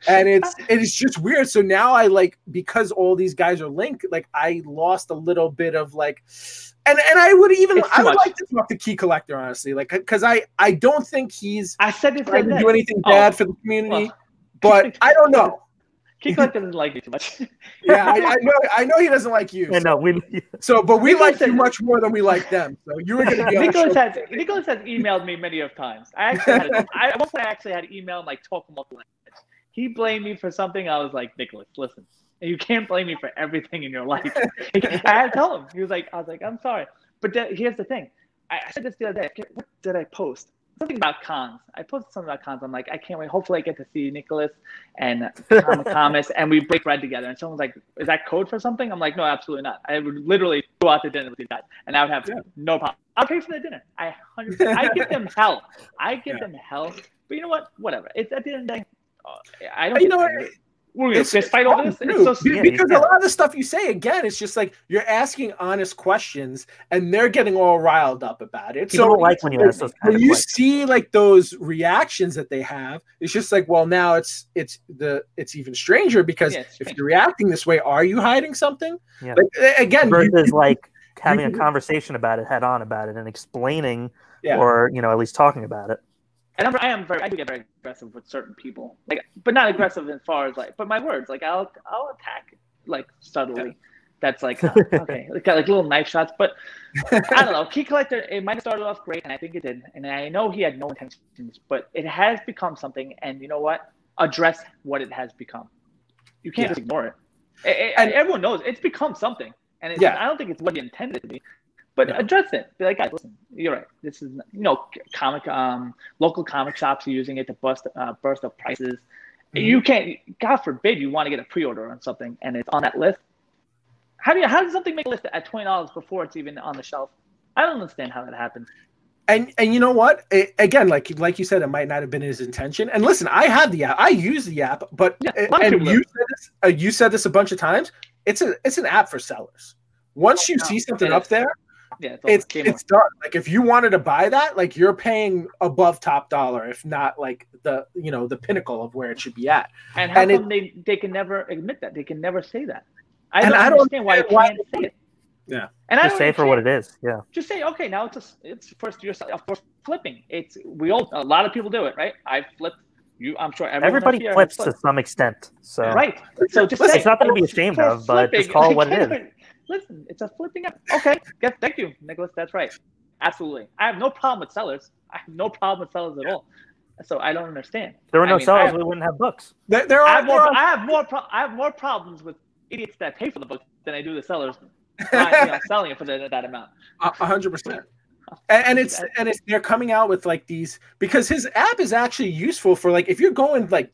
and it's it is just weird. So now I like because all these guys are linked. Like I lost a little bit of like. And, and I would even I would
much.
like to talk to Key Collector honestly, like because I I don't think he's
I said this the
trying
other
to do anything
Oh,
bad for the community,
well,
but I don't know.
Key Collector doesn't like me too much.
Yeah, I, I know. I know he doesn't like you.
Yeah, no, we
So, but we
Nicholas
like you much more than we like them. So you were going to be
Nicholas
show.
has Nicholas has emailed me many of times. I actually had a, I, at I actually had to email like talk him off the ledge. He blamed me for something. I was like, Nicholas, listen, you can't blame me for everything in your life. I had to tell him. He was like, I was like, I'm sorry, but th- here's the thing. I, I said this the other day. What did I post? Something about cons. I posted something about cons. I'm like, I can't wait. Hopefully, I get to see Nicholas and Thomas, and we break bread together. And someone's like, "Is that code for something?" I'm like, "No, absolutely not. I would literally go out to dinner with these guys, and I would have
Yeah.
no problem. I'll pay for the dinner. I hundred. I give them hell. I give
Yeah.
them hell. But you know what? Whatever. It's at the end of the day. uh, I don't.
You know,
get- We're gonna
it's
fist fight over this.
fun,
It's so
be-
stupid.
because
yeah.
a lot of the stuff you say again, it's just like you're asking honest questions, and they're getting all riled up about it.
People
so
like when you ask those kind
when
of
you
questions.
see like those reactions that they have, it's just like, well, now it's it's the it's even stranger because
Yeah, it's
if you're reacting this way, are you hiding something?
Yeah.
Like a- again, you-
versus like having a conversation about it head on about it and explaining
Yeah.
or you know at least talking about it
and I'm, I am very, I do get very aggressive with certain people, like, but not aggressive as far as like, but my words, like, I'll, I'll attack like subtly. That's like uh, okay, like, got like little knife shots, but I don't know. Key collector, it might have started off great, and I think it did, and I know he had no intentions, but it has become something, and you know what? Address what it has become. You can't
Yeah.
just ignore it. It- it-
And-
everyone knows it's become something, and it's,
Yeah.
I don't think it's what he intended to be. But
Yeah.
address it. Be like, guys, listen, you're right. This is, you know, comic, um, local comic shops are using it to bust, uh, burst up prices.
Mhm.
You can't. God forbid you want to get a pre-order on something and it's on that list. How do you? How does something make a list at twenty dollars before it's even on the shelf? I don't understand how that happens.
And and you know what? It, again, like like you said, it might not have been his intention. And listen, I have the app. I use the app, but
Yeah, a lot of
and you said this. Uh, you said this a bunch of times. It's a it's an app for sellers. Once you
No,
see something up there,
Yeah, it's,
it's
Game
it's done. Like if you wanted to buy that, like you're paying above top dollar, if not like the you know the pinnacle of where it should be at.
And how
and it-
come they they can never admit that? They can never say that. I don't
I don't
understand why they
why-
can't say it.
Yeah.
And
just
don't
say for what it is yeah
just say okay now it's a, it's first year of course uh, flipping it's we all a lot of people do it right i flipped you i'm sure everyone
everybody
here has
flips to
flipped.
some extent so
right so just
Listen,
say
it's nothing to be
"Oh,
ashamed of but just call it what it is
Like, listen it's a flipping app okay yes, thank you nicholas that's right absolutely i have no problem with sellers i have no problem with sellers at all so i don't understand
there were
I
no
mean,
sellers
have-
we wouldn't have books
There, there
I
are,
have more.
there are
I have more. Pro- I have more problems with idiots that pay for the book than I do the sellers not, you know, selling it for the, that amount.
a a hundred percent. and, and it's and it's they're coming out with like these because his app is actually useful for like if you're going like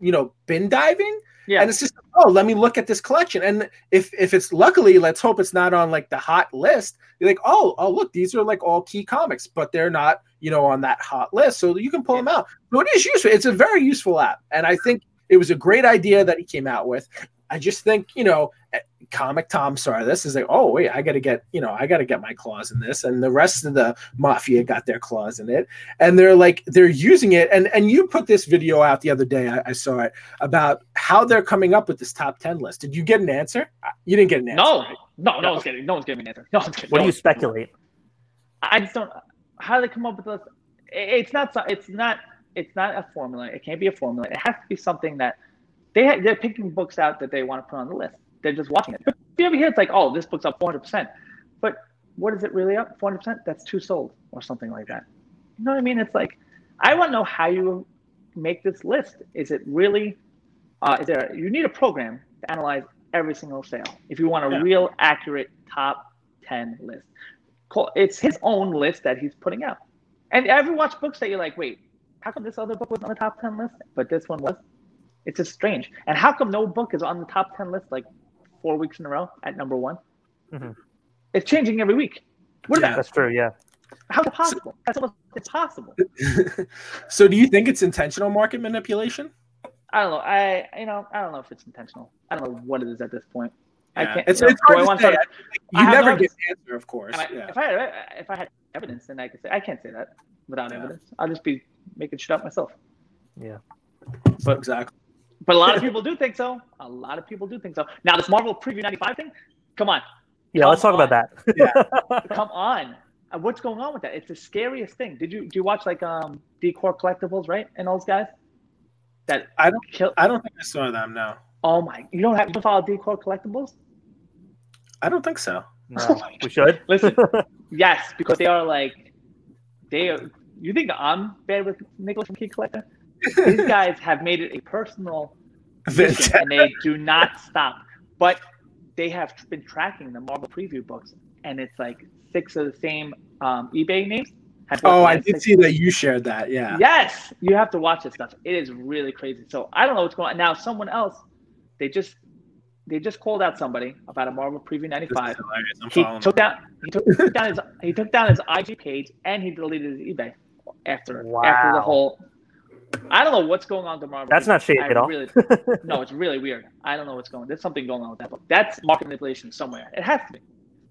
you know bin diving
Yeah.
and it's just oh let me look at this collection. And if if it's luckily let's hope it's not on like the hot list you're like oh oh look these are like all key comics but they're not you know on that hot list. So you can pull them out. So it is useful. It's a very useful app. And i think it was a great idea that he came out with i just think you know eh, comic tom saw this is like oh wait i gotta get you know i gotta get my claws in this and the rest of the mafia got their claws in it and they're like they're using it and and you put this video out the other day I, I saw it about how they're coming up with this top 10 list did you get an answer Uh, you didn't get an answer
No,
right?
no, no one's getting, no one's getting an answer. No one's getting,
What
no
do you speculate?
I just don't. How do they come up with this? It's not. so- It's not. It's not a formula. It can't be a formula. It has to be something that they ha- they're picking books out that they want to put on the list. They're just watching it. If you ever hear it's like, oh, this book's up 400 percent, but what is it really up 400 percent? That's two sold or something like that. You know what I mean? It's like I want to know how you make this list. Is it really? Uh, is there? You need a program to analyze every single sale if you want a
Yeah.
real accurate top 10 list. It's his own list that he's putting out. And ever watch books that you're like, wait, how come this other book was on the top 10 list, but this one was? It's just strange. And how come no book is on the top 10 list like four weeks in a row at number one?
Mhm.
It's changing every week. What
Yeah.
about
That's true. Yeah.
how's it possible? That's almost impossible.
so do you think it's intentional market manipulation
I don't know. I you know I don't know if it's intentional. I don't know what it is at this point. I
Yeah.
can't.
it's,
you know,
it's
do I
hard to say.
to-
you never
no-
get an answer of course
I,
yeah.
If I had if I had evidence, then I could say I can't say that without
Yeah.
evidence. I'll just be making shit up myself. Yeah.
But exactly
But a lot of people do think so. A lot of people do think so. Now this Marvel Preview '95 thing, come on,
Yeah. Let's talk
Come
about that.
come on. What's going on with that? It's the scariest thing. Did you do you watch like um Decor Collectibles, right? And those guys that
I don't-
kill.
i don't think i saw them no
Oh my! You don't have to don't follow Decor Collectibles?
i don't think so
No, we should.
Listen, yes, because they are like they are. You think I'm bad with Nicholas from Key Collector? These guys have made it a personal mission, and they do not stop. But they have been tracking the Marvel preview books, and it's like six of the same um, eBay names. have
oh i did see that you shared that yeah
Yes, you have to watch this stuff. It is really crazy. So I don't know what's going on now. Someone else, they just they just called out somebody about a Marvel preview '95. He took down he took, took down his he took down his IG page and he deleted his eBay after after the whole. I don't know what's going on with Marvel.
That's not shady at all.
Really, no, it's really weird. I don't know what's going. On. There's something going on with that book. That's market manipulation somewhere. It has to be.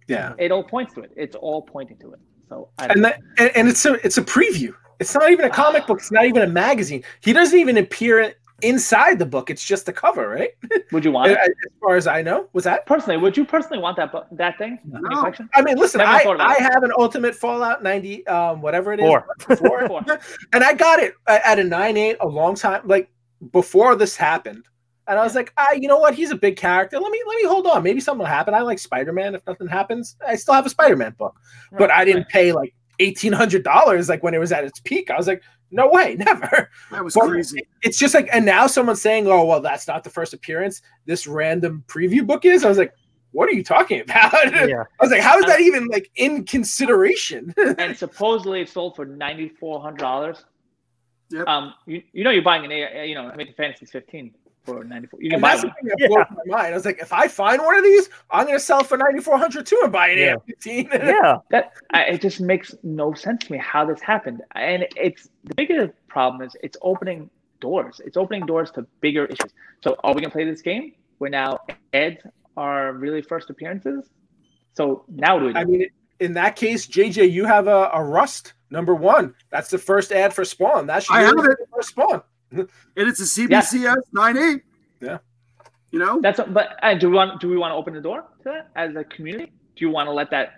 yeah
It all points to it. It's all pointing to it. So I don't
and that and, and it's a it's a preview. It's not even a comic book. It's not even a magazine. He doesn't even appear inside the book. It's just the cover, right?
would you want it?
As far as I know, was that?
Personally, would you personally want that bu- that thing
No.
I mean, listen,
Never
I, I have an Ultimate Fallout ninety, um, whatever it is,
Four.
four,
Four.
and I got it at a nine eight a long time, like before this happened. And I was like, ah, you know what? He's a big character. Let me let me hold on. Maybe something will happen. I like Spider Man. If nothing happens, I still have a Spider Man book. But I didn't pay like eighteen hundred dollars like when it was at its peak. I was like, no way, never.
That was
But
crazy.
It's just like, and now someone's saying, oh well, that's not the first appearance. This random preview book is. I was like, what are you talking about?
yeah.
I was like, how is that even like in consideration?
and supposedly it sold for ninety four hundred dollars.
Yep.
Um, you, you know you're buying an A, you know, I mean, Fantasy's fifteen for ninety four. You can
and
buy
that's the thing that blows my mind. I was like, if I find one of these, I'm gonna sell for ninety four hundred too and buy an
Yeah.
AR-15.
Yeah.
That I, it just makes no sense to me how this happened. And it's the bigger problem is it's opening doors. It's opening doors to bigger issues. So are we gonna play this game where now ads are really first appearances? So now do we do?
I mean, in that case, JJ, you have a, a Rust number one. That's the first ad for Spawn. That should
I have
the
it.
first Spawn.
And it's a CBCS 9.8.
Yeah.
You know?
That's but uh, do we want do we want to open the door to that as a community? Do you want to let that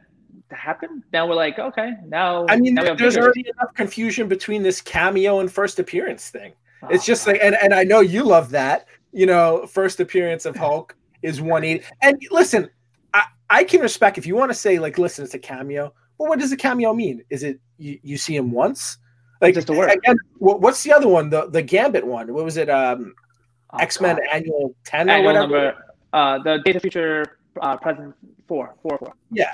happen? Now we're like, okay, now
I mean,
now
there's
bigger-
already enough confusion between this cameo and first appearance thing. It's
Oh,
just like, and, and I know you love that. You know, first appearance of Hulk is 180. And listen, I, I can respect if you want to say, like, listen, it's a cameo. Well, what does a cameo mean? Is it you, you see him once? Like,
Just a word.
Again, what's the other one? The the Gambit one. What was it? Um,
oh,
X Men Annual 10 or
Annual
whatever.
number, uh, the Days of Future uh, present four, four, four,
Yeah.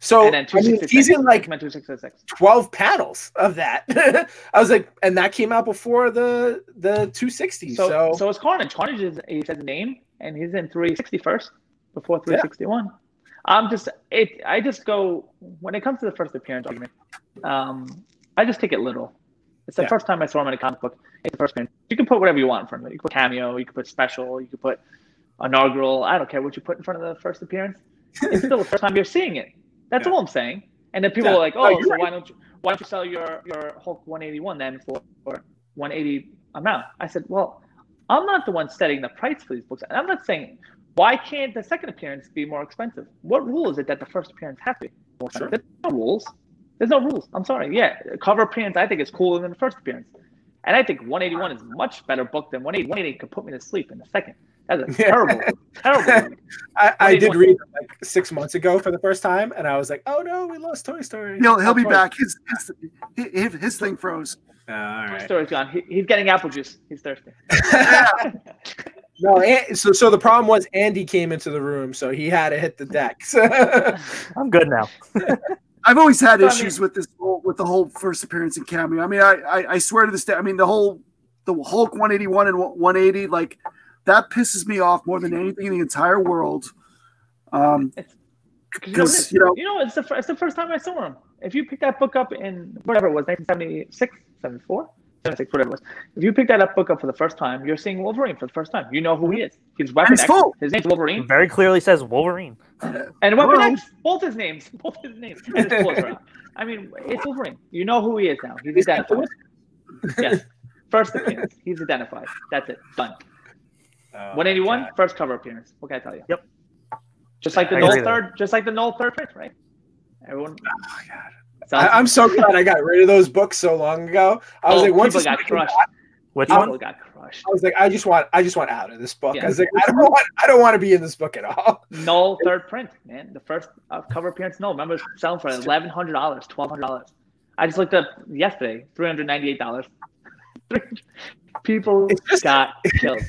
So
and then
I mean,
266.
he's in like
X-Men 266.
12 panels of that. I was like, and that came out before the the 260.
So,
So,
so, it's Carnage. Carnage is he says name, and he's in 360 first before 361. I'm just it. I just go when it comes to the first appearance argument. Um, I just take it little. It's the
Yeah.
first time I saw him in a comic book. It's the first appearance. You can put whatever you want in front of it. You can put cameo. You can put special. You can put inaugural. I don't care what you put in front of the first appearance. It's still the first time you're seeing it. That's
Yeah.
all I'm saying. And then people
Yeah.
are like, "Oh, so
right.
why don't you why don't you sell your your Hulk 181 then for, for 180 amount?" I said, "Well, I'm not the one setting the price for these books, and I'm not saying why can't the second appearance be more expensive? What rule is it that the first appearance has to be more
Sure.
expensive? There's no rules. There's no rules. I'm sorry. Yeah, cover appearance I think is cooler than the first appearance, and I think 181 is much better book than 180. 180 could put me to sleep in a second. That's a terrible, terrible. read.
I, I did read it like six months ago for the first time, and I was like, oh no, we lost Toy Story.
He'll he'll be
That's
back. His his, his his thing froze.
Uh, all
Toy. Story's gone. He, he's getting apple juice. He's thirsty.
No, An- so so the problem was Andy came into the room, so he had to hit the deck.
I'm good now.
I've always had
So, I
issues with this whole, with the whole first appearance in cameo. I mean, I, I I swear to this day, I mean the whole the Hulk 181 and 180 like that pisses me off more than anything in the entire world. Um,
Because,
you know-
you know, it's the it's the first time I saw him. If you pick that book up in whatever it was, 1976, 74, 76, whatever it was. If you pick that up book up for the first time, you're seeing Wolverine for the first time. You know who he is. He's Weapon X.
full.
His name's
It
Wolverine.
very clearly says Wolverine.
And Weapon
Hello.
X, both his names, both his names. And his clothes are. I mean, it's Wolverine. You know who he is now. He's identified. yes. First appearance. He's identified. That's it. Done.
Oh,
181,
God.
first cover appearance. What can I tell you?
Yep.
Just like the
I
null
agree there.
third, just like the null third print, right? Everyone.
Oh, my God.
So
I, I'm so glad I got rid of those books so long ago. I was
Oh,
like, once
people
this
got crushed.
out,
Which
people
one?
got crushed.
I was like, I just want, I just want out of this book.
Yeah.
I was like, I don't want, I don't want to be in this book at all.
No third print, man. The first uh, cover appearance. No, remember it selling for eleven hundred dollars, twelve hundred dollars. I just looked up yesterday, three hundred ninety-eight dollars. People
It's just-
got killed.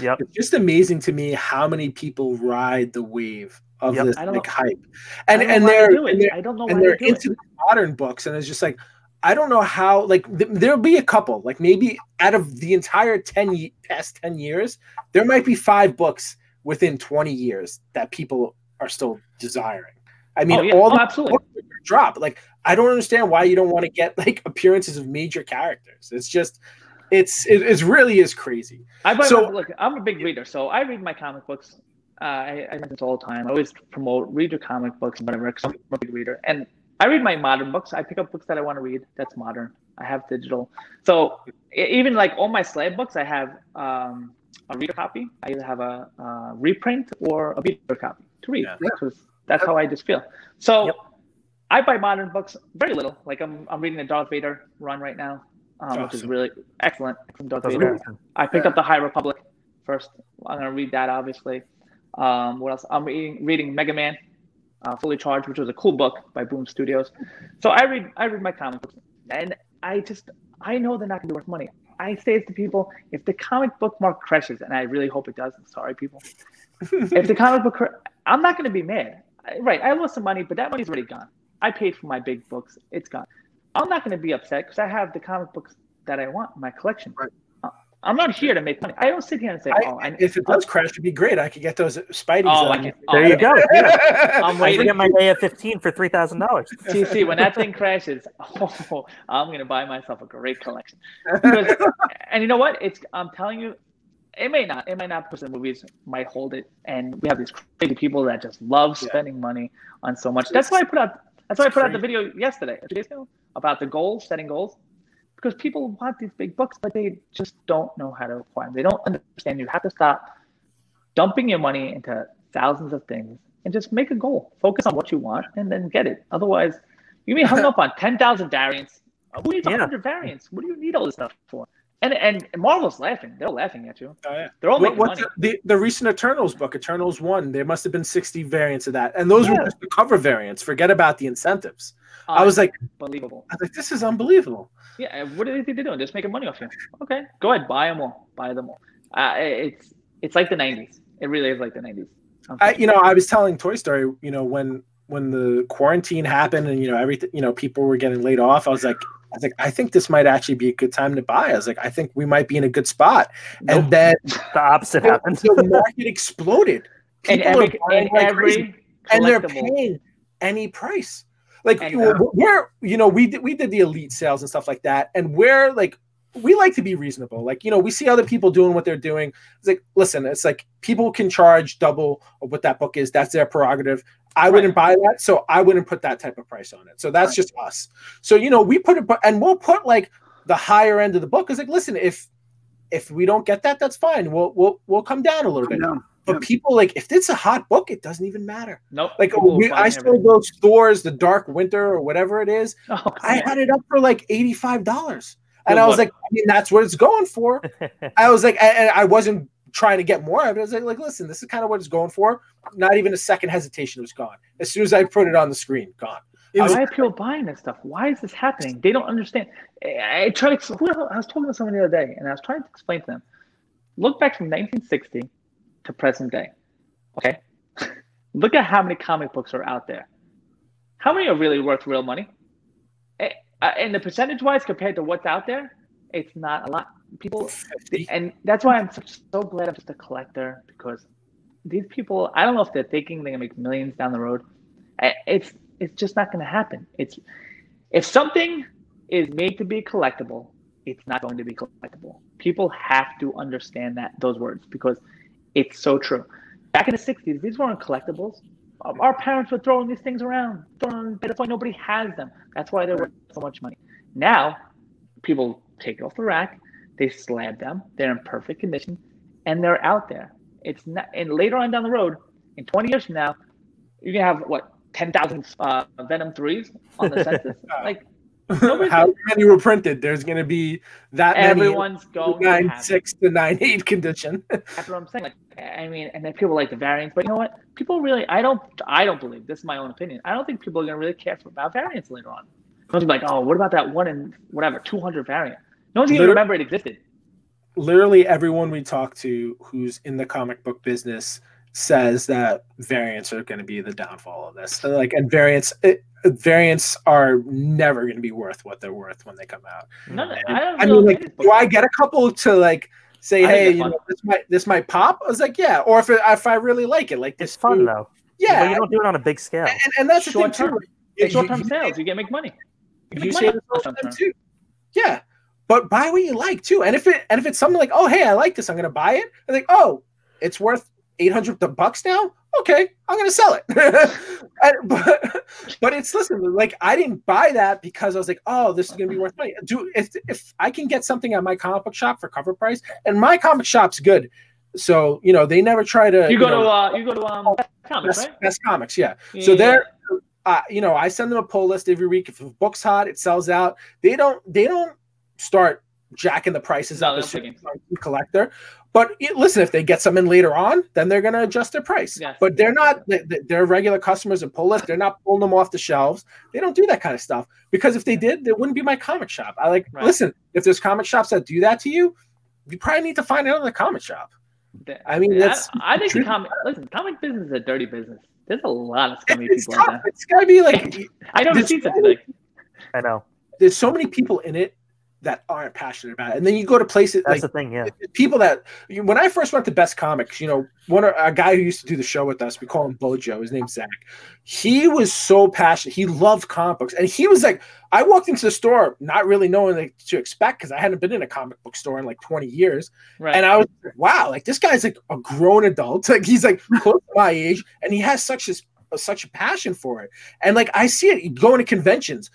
Yep.
It's just amazing to me how many people ride the wave of
Yep.
this
I don't
like hype, and and
they
they're, and they're
I don't know
and they're
they
into
it.
modern books, and it's just like I don't know how. Like th- there'll be a couple, like maybe out of the entire ten ye- past ten years, there might be five books within twenty years that people are still desiring. I mean,
oh, yeah.
all
oh,
the
absolutely.
books drop. Like I don't understand why you don't want to get like appearances of major characters. It's just, it's it, it's really is crazy.
I
So-
my, look. I'm a big reader, so I read my comic books. Uh, I, I this all the time. I always promote read your comic books and whatever. Because I'm a big reader, and I read my modern books. I pick up books that I want to read. That's modern. I have digital. So even like all my slave books, I have um, a reader copy. I either have a, uh reprint or a reader copy to read
Yeah.
because that's how I just feel. So
Yep.
I buy modern books very little. Like I'm I'm reading the Darth Vader run right now, um, which is really excellent. excellent Darth
That's
Vader.
awesome.
I picked
Yeah.
up the High Republic first. I'm gonna read that obviously. Um, what else? I'm reading, reading Mega Man, uh, Fully Charged, which was a cool book by Boom Studios. So I read I read my comic books, and I just I know they're not gonna be worth money. I say it to people: if the comic book market crashes, and I really hope it does. I'm sorry, people. if the comic book, cra- I'm not gonna be mad. I- Right, I lost some money, but that money's already gone. I paid for my big books; it's gone. I'm not gonna be upset because I have the comic books that I want in my collection.
Right.
I'm not here to make money. I don't sit here and say,
I-
"Oh, I,
if it does crash, it'd be great. I could get those Spidey.
Oh, I can- oh,
There you go. Yeah.
I'm
I
waiting."
get my day at 15 for $3,000.
TC, when that thing crashes, oh, I'm gonna buy myself a great collection. Because, and you know what? It's I'm telling you, it may not, it might not because the movies might hold it, and we have these crazy people that just love
Yeah.
spending money on so much. That's why I put out. That's why I put out the video yesterday, two days ago, about the goals, setting goals, because people want these big books, but they just don't know how to acquire them. They don't understand. You have to stop dumping your money into thousands of things and just make a goal. Focus on what you want and then get it. Otherwise, you may hung up on ten thousand variants. Who needs
Yeah.
hundred variants? What do you need all this stuff for? And and Marvel's laughing. They're laughing at you.
Oh, yeah.
They're all
What,
making
what's
money.
the, the the recent Eternals book? Eternals one. There must have been sixty variants of that, and those
Yeah.
were just the cover variants. Forget about the incentives. I was like,
unbelievable.
I was like, this is unbelievable.
Yeah, what do they think they're doing? Just making money off you. Okay, go ahead, buy them all. Buy them all. Uh, it's it's like the '90s. It really is like the '90s.
I, you know, I was telling Toy Story, you know, when when the quarantine happened and you know everything, you know, people were getting laid off. I was like, I was like, I think this might actually be a good time to buy. I was like, I think we might be in a good spot.
Nope.
And then
The opposite happened.
the market exploded.
and
People are
every,
buying
and
like
every
and they're paying any price. Like
And, uh,
we're you know we did we did the elite sales and stuff like that, and we're like we like to be reasonable. Like you know we see other people doing what they're doing. It's like listen, it's like people can charge double of what that book is. That's their prerogative. I
Right.
wouldn't buy that, so I wouldn't put that type of price on it. So that's
Right.
just us. So you know we put it, and we'll put like the higher end of the book. Is like listen if if we don't get that, that's fine. We'll we'll we'll come down a little bit. But
Yep.
people like if it's a hot book, it doesn't even matter.
Nope.
Like
people
we, I
still
go stores, the Dark Winter or whatever it is.
Oh,
I had it up for like eighty five dollars, and
Good
I was
one.
like, I mean, that's what it's going for. I was like, and I wasn't trying to get more of it. I was like, like, listen, this is kind of what it's going for. Not even a second hesitation, it was gone. As soon as I put it on the screen, gone.
It was-
Why are people buying this stuff? Why is this happening? They don't understand. I, try to. I was talking to someone the other day, and I was trying to explain to them. Look back from 1960 to present day. Okay, look at how many comic books are out there. How many are really worth real money? Uh, And the percentage wise compared to what's out there, it's not a lot. People, and that's why I'm so, so glad I'm just a collector because these people, I don't know if they're thinking they're gonna make millions down the road. It's it's just not gonna happen. It's if something is made to be collectible, it's not going to be collectible. People have to understand that those words because it's so true. Back in the '60s, these weren't collectibles. Our parents were throwing these things around. Throwing, that's why nobody has them. That's why they're worth so much money. Now, people take it off the rack, they slab them, they're in perfect condition, and they're out there. It's not, and later on down the road, in 20 years from now, you're gonna have what 10,000 uh, Venom threes on the census. like
How many were printed? There's going to be that many.
everyone's going to
nine
have it.
six to nine eight condition.
That's what I'm saying. Like, I mean, and then people like the variants, but you know what? People really, I don't, I don't believe. This is my own opinion. I don't think people are gonna really care about variants later on. No one's like, oh, what about that one in whatever 200 variant? No one's gonna remember it existed.
Literally everyone we talk to who's in the comic book business says that variants are going to be the downfall of this. And, Like, and variants, it, variants are never going to be worth what they're worth when they come out.
No, no,
And,
I don't
I
know
mean, like, do I get a couple to like say,
I
hey, you know, this might this might pop? I was like, yeah. Or if it, if I really like it, like this
It's fun
food-
though.
Yeah,
But you don't do it on a big scale.
and, and that's the thing
Short
too.
term.
like,
It's short-term sales. You get make money. You
you
make
say this all the
short
time
term.
too. Yeah, but buy what you like too. And if it and if it's something like, oh hey, I like this, I'm gonna buy it. And like, oh, it's worth eight hundred bucks now. Okay, I'm gonna sell it. And- but but it's listen, like I didn't buy that because I was like, oh, this is gonna be worth money. Do if if I can get something at my comic book shop for cover price, and my comic shop's good. So you know they never try to
You go
know,
to uh, you go to um, comics,
best,
right?
best comics, yeah. So
Yeah.
they're uh, you know, I send them a pull list every week. If a book's hot, it sells out. They don't they don't start jacking the prices
No,
up as
don't
soon as
play
it's a collector. But it- listen, if they get some in later on, then they're going to adjust their price.
Yes.
But they're not. they- they- They're regular customers and pull list. They're not pulling them off the shelves. They don't do that kind of stuff because if they did, there wouldn't be my comic shop. I like
Right.
listen. If there's comic shops that do that to you, you probably need to find another comic shop. I mean,
Yeah,
that's
I, I think the comic listen, comic business is a dirty business. There's a lot of scummy
it's
people out
tough.
there.
It's got to be like
I never
There's
seen
so
something like
I know.
there's so many people in it that aren't passionate about it. And then you go to places
That's
like
the thing. Yeah.
people that when I first went to Best Comics, you know, one of- a guy who used to do the show with us, we call him Bojo. His name's Zach. He was so passionate. He loved comic books, and he was like, I walked into the store not really knowing like, to expect because I hadn't been in a comic book store in like 20 years,
right.
and I was like, wow, like this guy's like a grown adult. Like he's like close to my age, and he has such this such a passion for it. And like I see it going to conventions.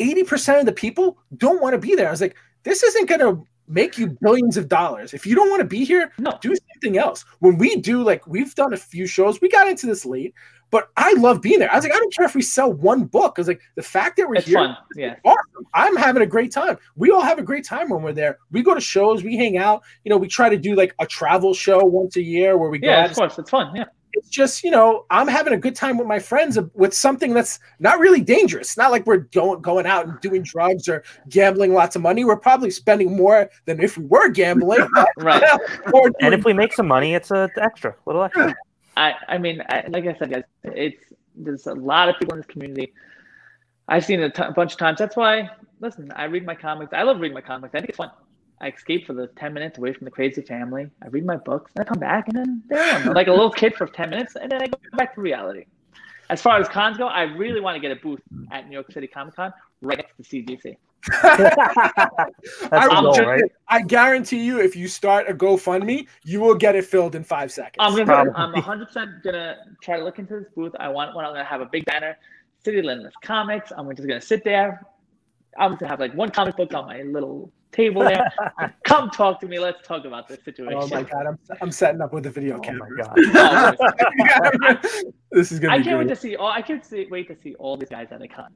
80% of the people don't want to be there. I was like, this isn't gonna make you billions of dollars. If you don't want to be here,
no.
do something else. When we do, like we've done a few shows, we got into this late, but I love being there. I was like, I don't care if we sell one book. I was like, the fact that we're
It's
here,
fun. Yeah.
awesome. I'm having a great time. We all have a great time when we're there. We go to shows, we hang out. You know, we try to do like a travel show once a year where we go.
Yeah, of course. It's fun. Yeah.
It's just you know, I'm having a good time with my friends with something that's not really dangerous. Not like we're going going out and doing drugs or gambling lots of money. We're probably spending more than if we were gambling.
Right.
or
And if we make some money, it's a extra, little extra.
I, I mean, I, like I said, guys, it's there's a lot of people in this community. I've seen it a, t- a bunch of times. That's why, listen, I read my comics. I love reading my comics. I think it's fun. I escape for the 10 minutes away from the crazy family. I read my books, and I come back, and then there I'm like a little kid for 10 minutes, and then I go back to reality. As far as cons go, I really want to get a booth at New York City Comic Con right next to CGC.
That's
I,
goal,
ju-
right?
I guarantee you, if you start a GoFundMe, you will get it filled in five seconds.
I'm gonna. I'm 100 percent gonna try to look into this booth. I want one. I'm gonna have a big banner, City Limitless Comics. I'm just gonna sit there. I'm gonna have like one comic book on my little table there. Come talk to me. Let's talk about this situation.
oh my god, I'm, I'm setting up with a video
Oh
camera.
my god.
Oh, this is gonna
I
be
can't wait to see all. I can't see, wait to see all these guys at the con.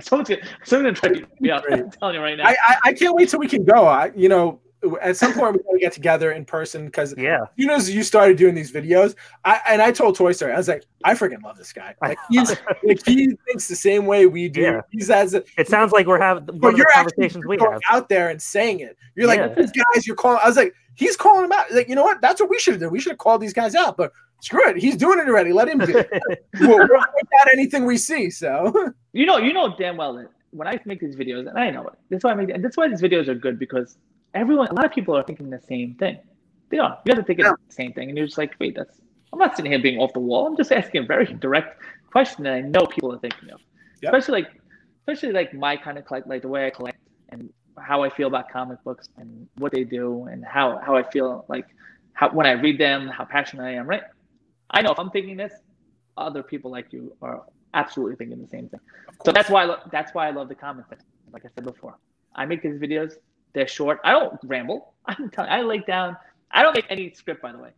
Someone's gonna, someone's gonna try to beat me up. I'm telling you right now.
I, I, I can't wait till we can go. I, you know, at some point we're gonna get together in person because
Yeah.
as soon as you started doing these videos, I and I told Toy Story, I was like, I freaking love this guy. Like he's like he thinks the same way we do.
Yeah.
He's as a,
It sounds like we're having one
but you're actually
conversations we have.
out there and saying it. You're like,
Yeah.
these guys, you're calling. I was like, he's calling them out. Like, you know what? That's what we should have done. We should have called these guys out. But screw it, he's doing it already. Let him do it. we'll, we'll point out anything we see. So
You know, you know damn well that when I make these videos, and I know it. That's why I make. And that's why these videos are good because everyone, a lot of people are thinking the same thing. They are. You have to think of the same thing, and you're just like, wait, that's. I'm not sitting here being off the wall. I'm just asking a very direct question that I know people are thinking of.
Yep.
Especially like, especially like my kind of collect, like the way I collect and how I feel about comic books and what they do and how how I feel like how when I read them, how passionate I am. Right. I know if I'm thinking this, other people like you are absolutely thinking the same thing. So that's why I lo- that's why I love the comments. Like I said before, I make these videos. They're short. I don't ramble. I'm telling. I lay down. I don't make any script, by the way.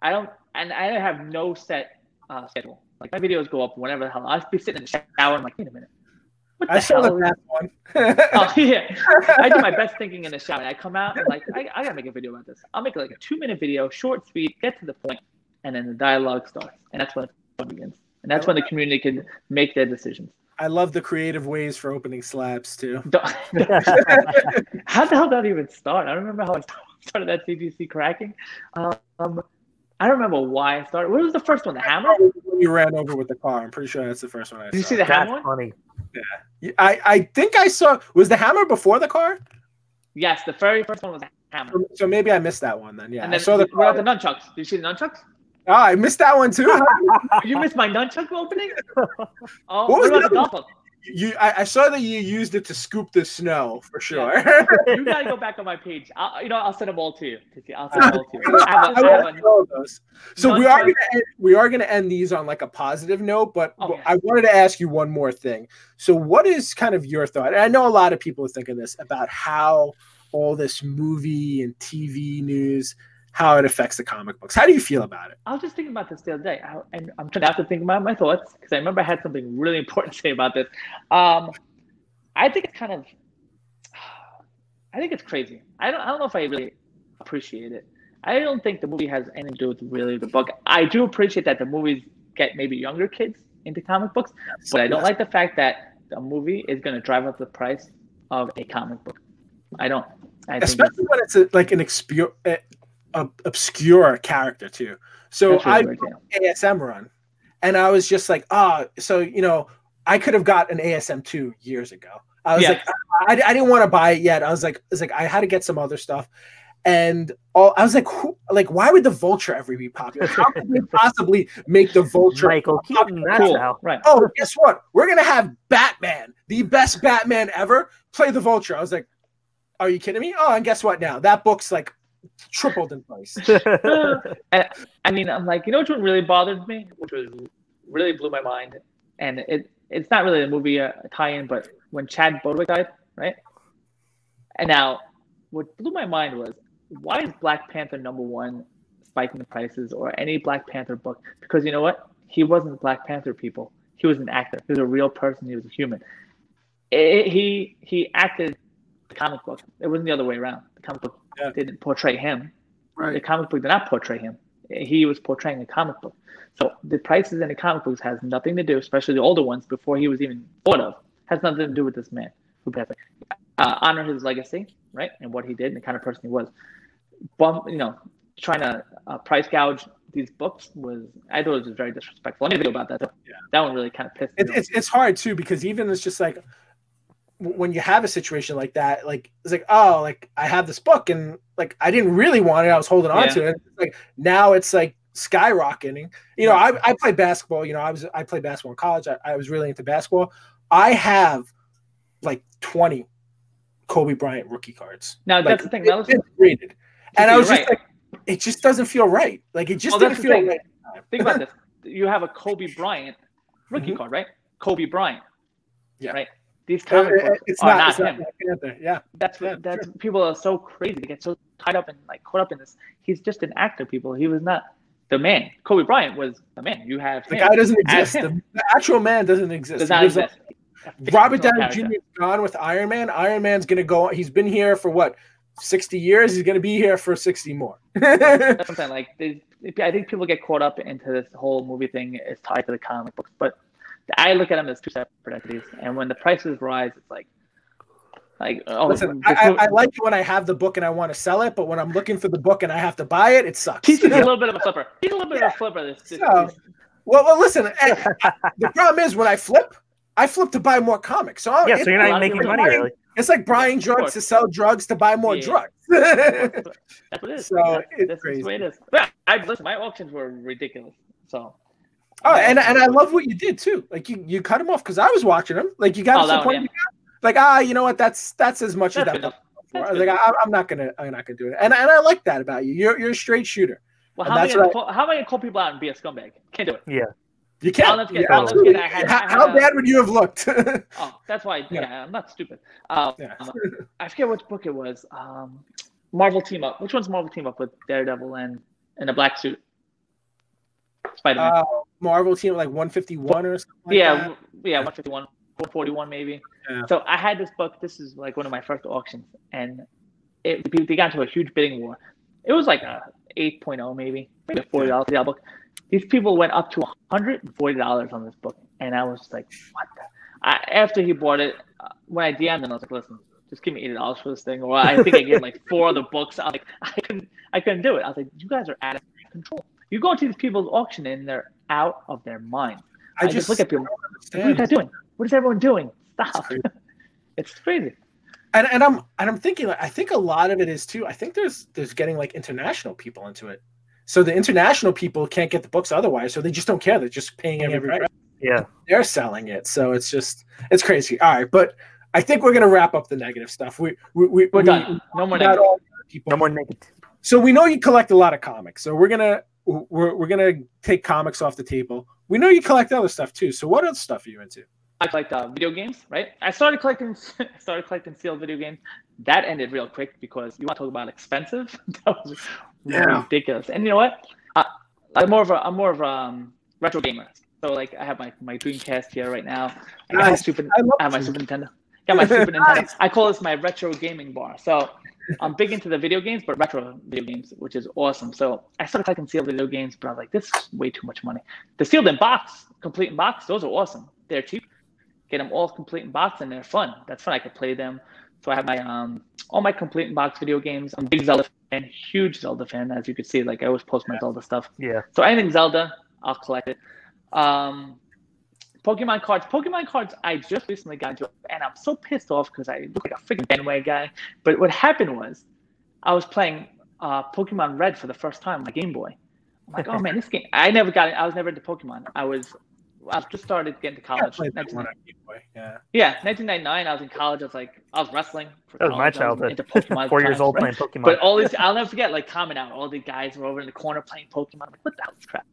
I don't, and I have no set uh, schedule. Like my videos go up whenever the hell. I'll be sitting in the shower. I'm like, wait a minute. What the
I saw the
hell?
last one.
Oh yeah, I do my best thinking in the shower. I come out and like I, I gotta make a video about this. I'll make like a two minute video, short, sweet, get to the point, and then the dialogue starts, and that's when the fun begins. And that's when the community can make their decisions.
I love the creative ways for opening slabs too.
How the hell did that even start? I don't remember how I started that CGC cracking. Um, I don't remember why I started. What was the first one? The hammer?
You ran over with the car, I'm pretty sure that's the first one I saw.
Did you see the
That's
hammer one?
funny.
I, I think I saw was the hammer before the car,
Yes, the very first one was the hammer.
so maybe I missed that one then. Yeah,
and
I saw the.
what
Car.
the nunchucks? Did you see the nunchucks?
Oh, I missed that one too.
you missed my nunchuck opening? Oh,
What was
what, about
the
the golf
you, I, I saw that you used it to scoop the snow for sure.
You gotta go back on my page. I'll, you know, I'll send them all to you. I'll send them all to you. I have a,
I
I have a,
to those. So we are gonna end, we are gonna end these on like a positive note, but
Oh, yeah.
I wanted to ask you one more thing. So what is kind of your thought? And I know a lot of people are thinking this about how all this movie and TV news, how it affects the comic books. How do you feel about it?
I was just thinking about this the other day, I, and I'm trying to have to think about my thoughts because I remember I had something really important to say about this. Um, I think it's kind of, I think it's crazy. I don't, I don't know if I really appreciate it. I don't think the movie has anything to do with really the book. I do appreciate that the movies get maybe younger kids into comic books, but I don't like the fact that a movie is going to drive up the price of a comic book. I don't. I think
especially when it's a, like an obscure, a obscure character too. So
really
I
yeah.
ASM run, and I was just like, ah, so you know, I could have got an ASM two years ago. I was
Yeah.
like, I, I didn't want to buy it yet. I was like, I was like, I had to get some other stuff, and all I was like, who, like, why would the Vulture ever be popular? How could they possibly make the Vulture?
Michael Keaton. That's
Cool.
how.
Right.
Oh, guess what? We're gonna have Batman, the best Batman ever, play the Vulture. I was like, are you kidding me? Oh, and guess what? Now that book's like tripled in price.
I, I mean, I'm like, you know, which one really bothered me, which was really blew my mind, and it it's not really a movie uh, tie-in, but when Chad Bodwick died, right? And now, what blew my mind was why is Black Panther number one spiking the prices or any Black Panther book? Because you know what? He wasn't Black Panther people. He was an actor. He was a real person. He was a human. It- he he acted the comic book. It wasn't the other way around. The comic book
Yeah.
didn't portray him the comic book did not portray him. He was portraying a comic book. So the prices in the comic books has nothing to do, especially the older ones before he was even thought of, has nothing to do with this man who passed. Uh, honor his legacy, right, and what he did and the kind of person he was. Bump, you know, trying to uh, price gouge these books was I thought it was very disrespectful. I made a video about that.
Yeah.
That one really kind of pissed me. off.
it's it's hard too because even it's just like when you have a situation like that, like it's like oh, like I have this book and like I didn't really want it, I was holding on
Yeah.
to it. Like now it's like skyrocketing. You know, I I played basketball. You know, I was I played basketball in college. I, I was really into basketball. I have like twenty Kobe Bryant rookie cards.
Now
Like,
that's the thing. Listen,
it's graded. And I was just
right.
like, it just doesn't feel right. Like it just
Well,
didn't feel
thing.
right.
think about this. You have a Kobe Bryant rookie
Mhm.
card, right? Kobe Bryant.
Yeah.
Right. These
Uh,
comic
it-
books
it's
are
not,
not, him.
Yeah.
That's
Yeah,
that's people are so crazy. They get so tied up and like caught up in this. He's just an actor. People. He was not the man. Kobe Bryant was the man. You have
The
him
guy doesn't exist. The, the actual man doesn't exist.
Does not exist.
on- Robert Downey Jr. is gone with Iron Man. Iron Man's gonna go. He's been here for what, sixty years. He's gonna be here for sixty more.
That's something like they, I think people get caught up into this whole movie thing is tied to the comic books, but I look at them as two separate entities. And when the prices rise, it's like, like oh,
Listen, I, I, I like it when I have the book and I want to sell it, but when I'm looking for the book and I have to buy it, it sucks.
He's a little bit of a flipper. He's a little bit of a flipper. This, this,
So-
this-
well, well, listen. eh, the problem is when I flip, I flip to buy more comics. So
Yeah,
it's,
so you're not
lot
making money
buying-
really.
it's like buying drugs to sell drugs to buy more
Yeah.
drugs.
that's what it is.
So,
That's-
it's crazy.
is the way it is. But I listen. My auctions were ridiculous. So.
Oh, and, and I love what you did too. Like you, you cut him off because I was watching him. Like you got
Oh,
to
that
the
one,
point.
yeah.
you got- like ah, you know what? That's that's as much
That's
as that.
enough.
book for.
That's
I was like, I, I'm not gonna, I'm not gonna do it. And and I like that about you. You're you're a straight shooter.
Well, how am, I gonna
what
call, how am I gonna call people out and be a scumbag? Can't do it.
Yeah.
You
can't.
never forget-
Yeah,
I'll never
absolutely.
forget I had-
how, how bad would you have looked?
Oh, that's why.
Yeah.
Yeah, I'm not stupid. Um,
Yeah.
I forget which book it was. Um, Marvel Team Up. Which one's Marvel Team Up with Daredevil and in a black suit? Spider Man.
uh, Marvel team like 151 or something. Like
yeah,
that.
yeah, 151, 141 maybe.
Yeah.
So I had this book. This is like one of my first auctions, and it they got into a huge bidding war. It was like a 8.0 maybe, maybe a forty dollars yeah. book. These people went up to 140 dollars on this book, and I was like, what? The? I, after he bought it, uh, when I DM'd him, I was like, listen. Just give me eighty dollars for this thing, or I think I gave him like four other books. I was like, I couldn't, I couldn't do it. I was like, you guys are out of control. You go to these people's auction and they're out of their mind. I, just, look at people.
don't
What are you guys doing? What is everyone doing?
It's
Stop.
crazy.
It's crazy.
and and I'm and I'm thinking I think a lot of it is too. I think there's there's getting like international people into it. So the international people can't get the books otherwise, so they just don't care. They're just paying every price.
Yeah.
They're selling it, so it's just it's crazy. All right, but I think we're gonna wrap up the negative stuff. We we we
We're
we-
done. No more
got
negative.
all the people.
No more naked.
So we know you collect a lot of comics. So we're gonna we're, we're gonna take comics off the table. We know you collect other stuff too. So what other stuff are you into?
I collect uh, video games, right? I started collecting started collecting sealed video games. That ended real quick because you want to talk about expensive? that was
Yeah.
ridiculous. And you know what? Uh, I'm more of a I'm more of a um, retro gamer. So like I have my, my Dreamcast here right now. I got my
Nice.
Super
I
I have my Super Nintendo. Got my Super Nintendo. I call this my retro gaming bar. So I'm big into the video games, but retro video games, which is awesome. So I started collecting sealed video games, but I was like, this is way too much money. The sealed in box, complete in box, those are awesome. They're cheap. Get them all complete in box, and they're fun. That's fun. I could play them. So I have my um all my complete in box video games. I'm a big Zelda fan, huge Zelda fan, as you could see. Like I always post my Zelda stuff.
Yeah.
So anything Zelda, I'll collect it. Um, Pokemon cards. Pokemon cards. I just recently got into, and I'm so pissed off because I look like a freaking bandwagon guy. But what happened was, I was playing uh, Pokemon Red for the first time on my Game Boy. I'm like, oh man, this game. I never got it. I was never into Pokemon. I was, I just started getting to college.
played that
19
Game Boy. Yeah.
yeah, 1999. I was in college. I was like, I was wrestling. For
That was my
college. I was
childhood.
Into Pokemon.
Four years old
right?
playing Pokemon.
But all these, I'll never forget, like comment out. All the guys were over in the corner playing Pokemon. I'm like, what the hell is crap?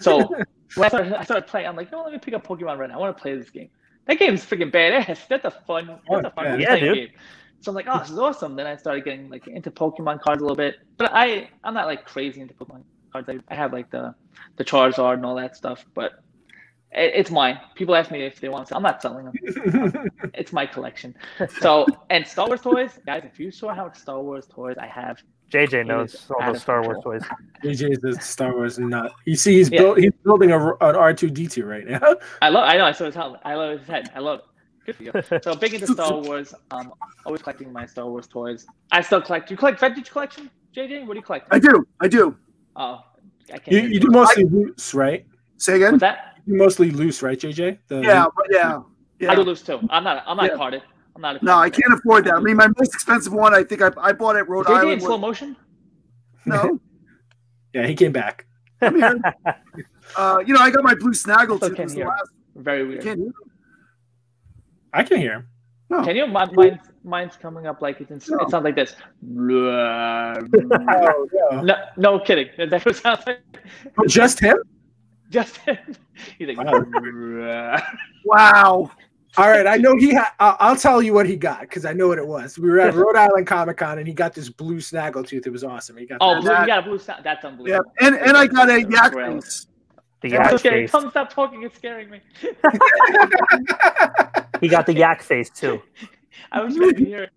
So when I started, I started playing, I'm like, no, let me pick up Pokemon Red. I want to play this game. That game is freaking badass. That's a fun, oh, that's a fun
Yeah.
Yeah,
playing
dude.
game. So I'm like, oh, this is awesome. Then I started getting like into Pokemon cards a little bit, but I, I'm not like crazy into Pokemon cards. I, I have like the, the Charizard and all that stuff, but it, it's mine. People ask me if they want to. I'm not selling them. It's my collection. So and Star Wars toys, guys. If you saw how much Star Wars toys I have,
JJ
is
knows all
the
Star Wars
control.
toys.
DJ is a Star Wars nut. You see, he's
Yeah.
built. He's building a, an R two D two right now.
I love. I know. I saw his helmet. I love his head. I love. Good for you. So big into Star Wars. Um, always collecting my Star Wars toys. I still collect. Do you collect vintage collection, JJ? What do you collect?
I do. I do.
Oh, I can't.
You, you do mostly loose, right?
Say again.
What's that?
You mostly loose, right, JJ? The-
Yeah, but yeah, yeah.
I do lose too. I'm not. I'm not
Yeah.
carded. I'm not. A
No, I can't afford that. I mean, my most expensive one, I think I, I bought at Rhode
player. JJ in
Island.
slow
Was,
motion.
no,
Yeah, he came back.
Uh, you know, I got my blue snaggle
Still
too.
can't
This is the last-
Very
you
weird.
can't hear.
I can hear him.
No.
Can you? My, mine's, mine's coming up like it's. In,
No.
It sounds like this.
Oh, no.
no, no kidding. That's what it sounds like.
Oh, just him?
Just he's like.
Wow.
Wow.
All right, I know he had. I'll, I'll tell you what he got because I know what it was. We were at Rhode Island Comic Con and he got this blue snaggletooth. It was awesome. He got
Oh,
that.
blue,
that-
you got a blue sound. That's
Yeah, and and I got a yak
The
I'm
yak
so
face.
Come stop talking. It's scaring me.
He got the yak face too.
I was trying to hear it.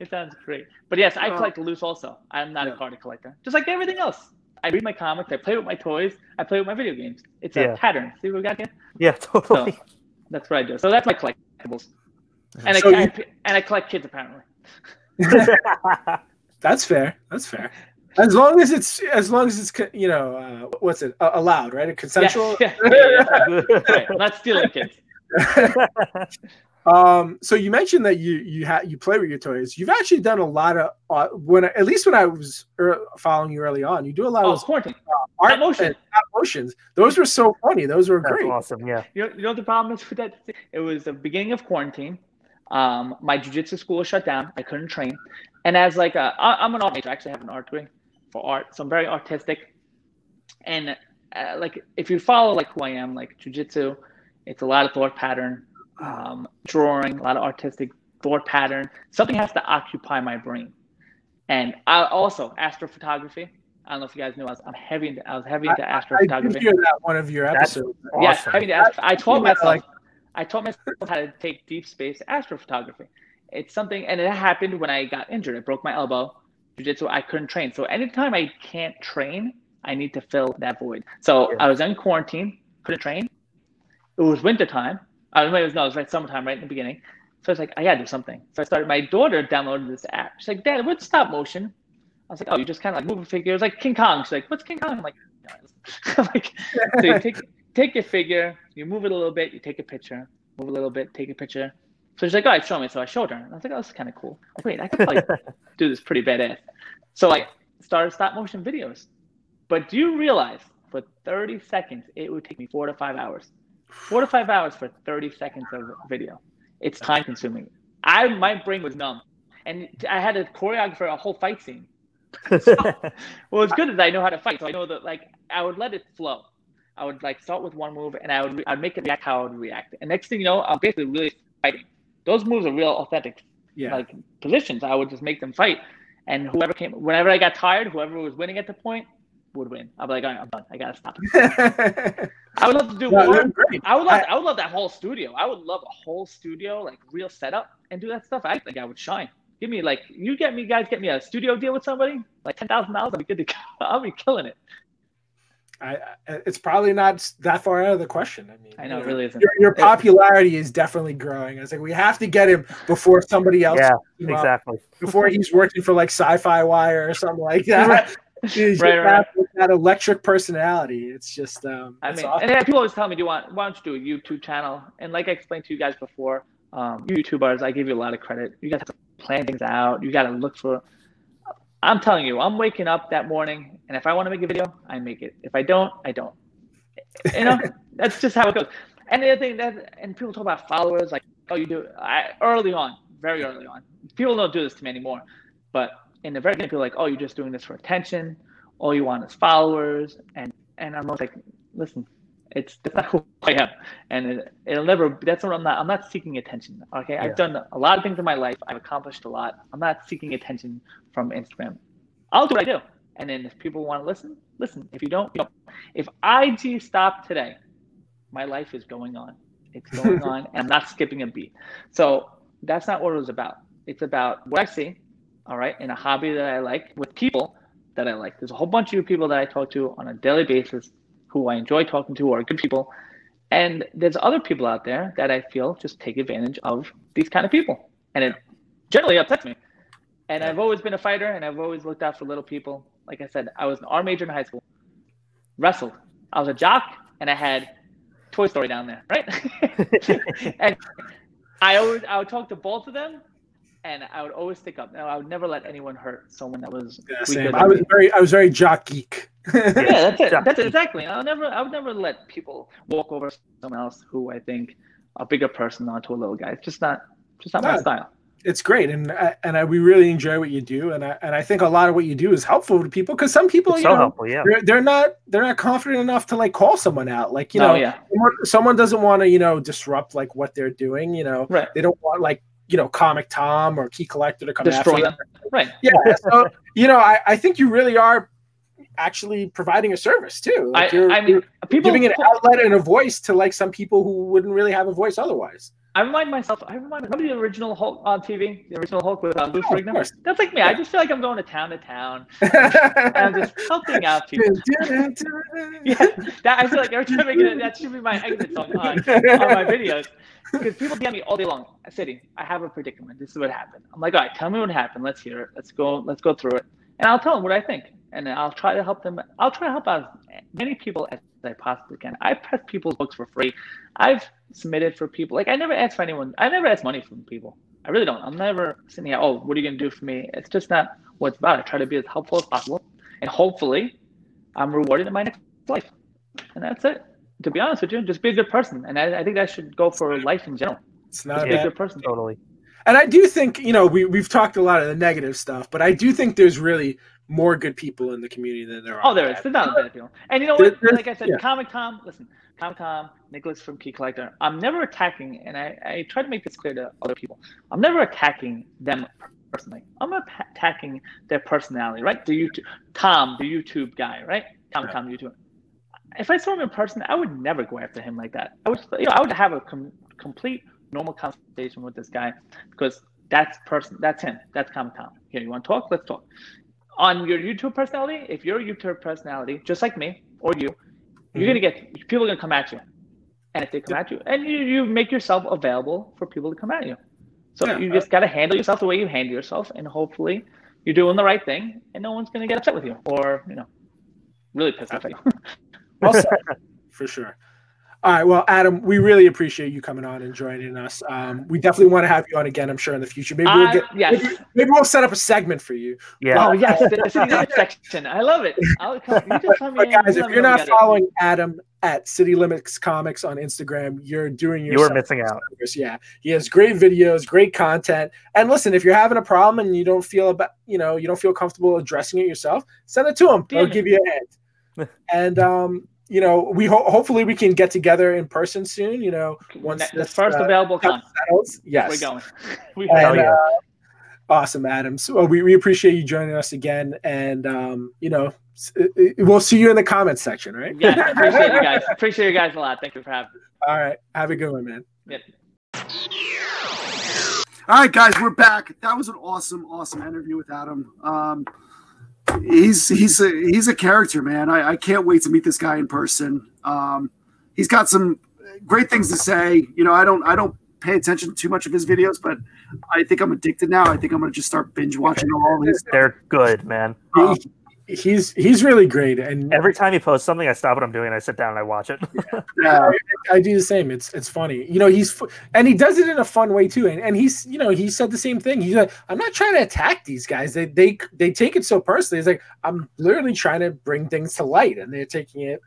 It sounds great. But yes, I
Oh.
collect loose also. I'm not
Yeah.
a card collector. Just like everything else. I read my comics, I play with my toys, I play with my video games. It's
Yeah.
a pattern. See what we got here?
Yeah, totally.
That's what I do. So that's my collectibles. And,
So
I,
you-
I- and I collect kids apparently.
That's fair. That's fair. As long as it's as long as it's you know uh, what's it uh, allowed, right? A consensual.
Yeah, yeah, yeah, yeah. Right. I'm not stealing kids.
Um, so you mentioned that you you ha- you play with your toys. You've actually done a lot of uh, when at least when I was er, following you early on, you do a lot
Oh,
of those
quarantine.
art
stop motion.
and stop motions. Those were so funny. Those were
That's
great.
awesome. Yeah.
You know, you know what the problem is with that? It was the beginning of quarantine. Um, my jujitsu school was shut down. I couldn't train, and as like a, I, I'm an art major. I actually have an art degree for art, so I'm very artistic. And uh, like, if you follow like who I am, like jujitsu, it's a lot of thought pattern, um, drawing, a lot of artistic thought pattern. Something has to occupy my brain, and I also astrophotography. I don't know if you guys knew I was, I'm heavy into, I was heavy into
I
astrophotography.
did hear that one of your episodes.
Yes,
Awesome.
having to ask, I taught myself.
like-
I taught myself how to take deep space astrophotography. It's something, and it happened when I got injured. I broke my elbow. Jiu-jitsu, I couldn't train. So anytime I can't train, I need to fill that void. So
Yeah.
I was in quarantine, couldn't train. It was winter I was, it was no, it was right summertime, right in the beginning. So I was like, I gotta do something. So I started. My daughter downloaded this app. She's like, Dad, what's stop motion? I was like, Oh, you just kind of like move a figure. It was like King Kong. She's like, What's King Kong? I'm like, I'm like, so you take take your figure, you move it a little bit, you take a picture, move a little bit, take a picture. So she's like, all right, show me. So I showed her. And I was like, oh, this is kind of cool. Like, wait, I could probably do this pretty badass. So I started stop motion videos. But do you realize for 30 seconds, it would take me four to five hours? Four to five hours for 30 seconds of video. It's time consuming. I My brain was numb. And I had to choreograph a whole fight scene. Well, it's good that I know how to fight. So I know that, like, I would let it flow. I would like start with one move, and I would I'd make it react how I would react. And next thing you know, I'm basically really fighting. Those moves are real authentic,
Yeah.
like positions. I would just make them fight, and whoever came, whenever I got tired, whoever was winning at the point would win. I'd be like, all right, I'm done. I gotta stop. I would love to do
No,
more. I would love,
I-
I, would love that whole studio. I would love a whole studio, like real setup, and do that stuff. I think I would shine. Give me like, you get me guys, get me a studio deal with somebody, like ten thousand dollars. I'd be good to go. I'll be killing it.
I, I, it's probably not that far out of the question. I mean,
I know
you
it really isn't.
Your, your popularity is definitely growing. I was like, we have to get him before somebody else.
yeah,
picks him up,
exactly.
Before he's working for like Sci-Fi Wire or something like that.
Right, right.
that electric personality. It's just, um,
I mean,
awesome.
and people always tell me, "Do you want? Why don't you do a YouTube channel?" And like I explained to you guys before, um, you YouTubers, I give you a lot of credit. You guys have to plan things out. You got to look for. I'm telling you, I'm waking up that morning, and if I want to make a video, I make it. If I don't, I don't. You know, that's just how it goes. And the other thing that, and people talk about followers, like, oh, you do. I early on, very early on, people don't do this to me anymore. But in the very beginning, people like, oh, you're just doing this for attention. All you want is followers, and and I'm like, listen, it's that's not who I am, and it, it'll never. That's what I'm not. I'm not seeking attention. Okay,
Yeah.
I've done a lot of things in my life. I've accomplished a lot. I'm not seeking attention from Instagram. I'll do what I do, and then if people want to listen, listen. If you don't, you don't. If IG stopped today, my life is going on. It's going on, and I'm not skipping a beat. So that's not what it was about. It's about what I see, all right, in a hobby that I like with people that I like. There's a whole bunch of people that I talk to on a daily basis who I enjoy talking to, who are good people. And there's other people out there that I feel just take advantage of these kind of people. And it generally upsets me. And I've always been a fighter and I've always looked out for little people. Like I said, I was an art major in high school. wrestled. I was a jock, and I had Toy Story down there, right? and I always I would talk to both of them, and I would always stick up. Now I would never let anyone hurt someone that was.
Yeah, same. I was
me.
very I was very jock geek.
yeah, that's it.
Jock
That's it, exactly. I'll never I would never let people walk over someone else who I think a bigger person onto a little guy. It's just not just not my style.
it's great and I- and I, we really enjoy what you do and I and I think a lot of what you do is helpful to people because some people
It's
you
so
know
helpful, yeah.
they're, they're not they're not confident enough to like call someone out like you
no,
know
Oh, yeah,
someone, someone doesn't want to you know disrupt like what they're doing you know
right.
they don't want like you know comic tom or key collector to come
Destroy
after
them. Right.
yeah so you know I, I think you really are actually providing a service too like
I,
you're,
I mean,
you're
people.
giving an outlet and a voice to like some people who wouldn't really have a voice otherwise
I remind myself. I remind. Remember the original Hulk on TV? The original Hulk with uh, Lou
Oh,
Ferrigno. That's like me. I just feel like I'm going to town to town. And I'm just helping out people. Yeah, that I feel like every time I get it, that should be my exit song on, on my videos. Because people DM me all day long, City, I have a predicament. This is what happened. I'm like, all right, tell me what happened. Let's hear it. Let's go. Let's go through it, and I'll tell them what I think, and I'll try to help them. I'll try to help out as many people as I possibly can. I press people's books for free. I've submitted for people. Like I never ask for anyone. I never ask money from people. I really don't. I'm never sitting here. Oh, what are you gonna do for me? It's just not what it's about. I try to be as helpful as possible, and hopefully, I'm rewarded in my next life. And that's it. To be honest with you, just be a good person. And I, I think that should go for life in general.
it's
Just
not a
be a good person.
Totally.
And I do think, you know, we, we've talked a lot of the negative stuff, but I do think there's really more good people in the community than there oh, are.
Oh, there is.
bad.
There's not a bad people. And you know what? Like I said,
yeah.
Comic Tom, listen, Comic Tom, Nicholas from Key Collector, I'm never attacking, and I, I try to make this clear to other people. I'm never attacking them personally. I'm attacking their personality, right? The YouTube, Tom, the YouTube guy, right? Tom. Tom, YouTube. If I saw him in person, I would never go after him like that. I would, you know, I would have a com- complete normal conversation with this guy because that's person, that's him, that's Comic Tom. Here, you want to talk? Let's talk on your YouTube personality, if you're a YouTube personality, just like me or you, you're gonna mm-hmm. get people are gonna come at you, and if they come at you, and you, you make yourself available for people to come at you. So
Yeah.
you uh, just gotta handle yourself the way you handle yourself, and hopefully you're doing the right thing, and no one's gonna get upset with you or you know really pissed off at you.
Well for sure. All right. Well, Adam, we really appreciate you coming on and joining us. Um, we definitely want to have you on again, I'm sure, in the future. Maybe we'll
Uh,
get
yes.
maybe, maybe we'll set up a segment for you.
Yeah.
Oh yes, the, the City section. I love it. I'll come, you just come
But guys, if you're not
we got it.
following Adam at City Limits Comics on Instagram, you're doing
you
yourself
were missing out.
Yeah, he has great videos, great content. And listen, if you're having a problem and you don't feel about, you know, you don't feel comfortable addressing it yourself, send it to him. He'll
DM
give you a hand. and um, you know, we ho- hopefully we can get together in person soon. You know, once
the
this,
first
uh,
available con.
settles. Yes,
We're going. We
And,
Hell
uh, awesome, Adam. So uh, we, we appreciate you joining us again, and um, you know, s- uh, uh, we'll see you in the comments section, right?
yeah, appreciate you guys. Appreciate you guys a lot. Thank you for having me.
All right, have a good one, man.
Yeah.
All right, guys, we're back. That was an awesome, awesome interview with Adam. Um, he's he's a he's a character, man. I, I can't wait to meet this guy in person. Um, he's got some great things to say. You know, I don't I don't pay attention to too much of his videos, but I think I'm addicted now. I think I'm gonna just start binge watching all his.
They're good, man.
He- he's he's really great, and
Every time he posts something, I stop what I'm doing and I sit down and I watch it.
Yeah,
I do the same. It's it's funny, you know. He's and he does it in a fun way too. And, and he's you know he said the same thing. He's like, I'm not trying to attack these guys. They they they take it so personally. He's like, I'm literally trying to bring things to light, and they're taking it,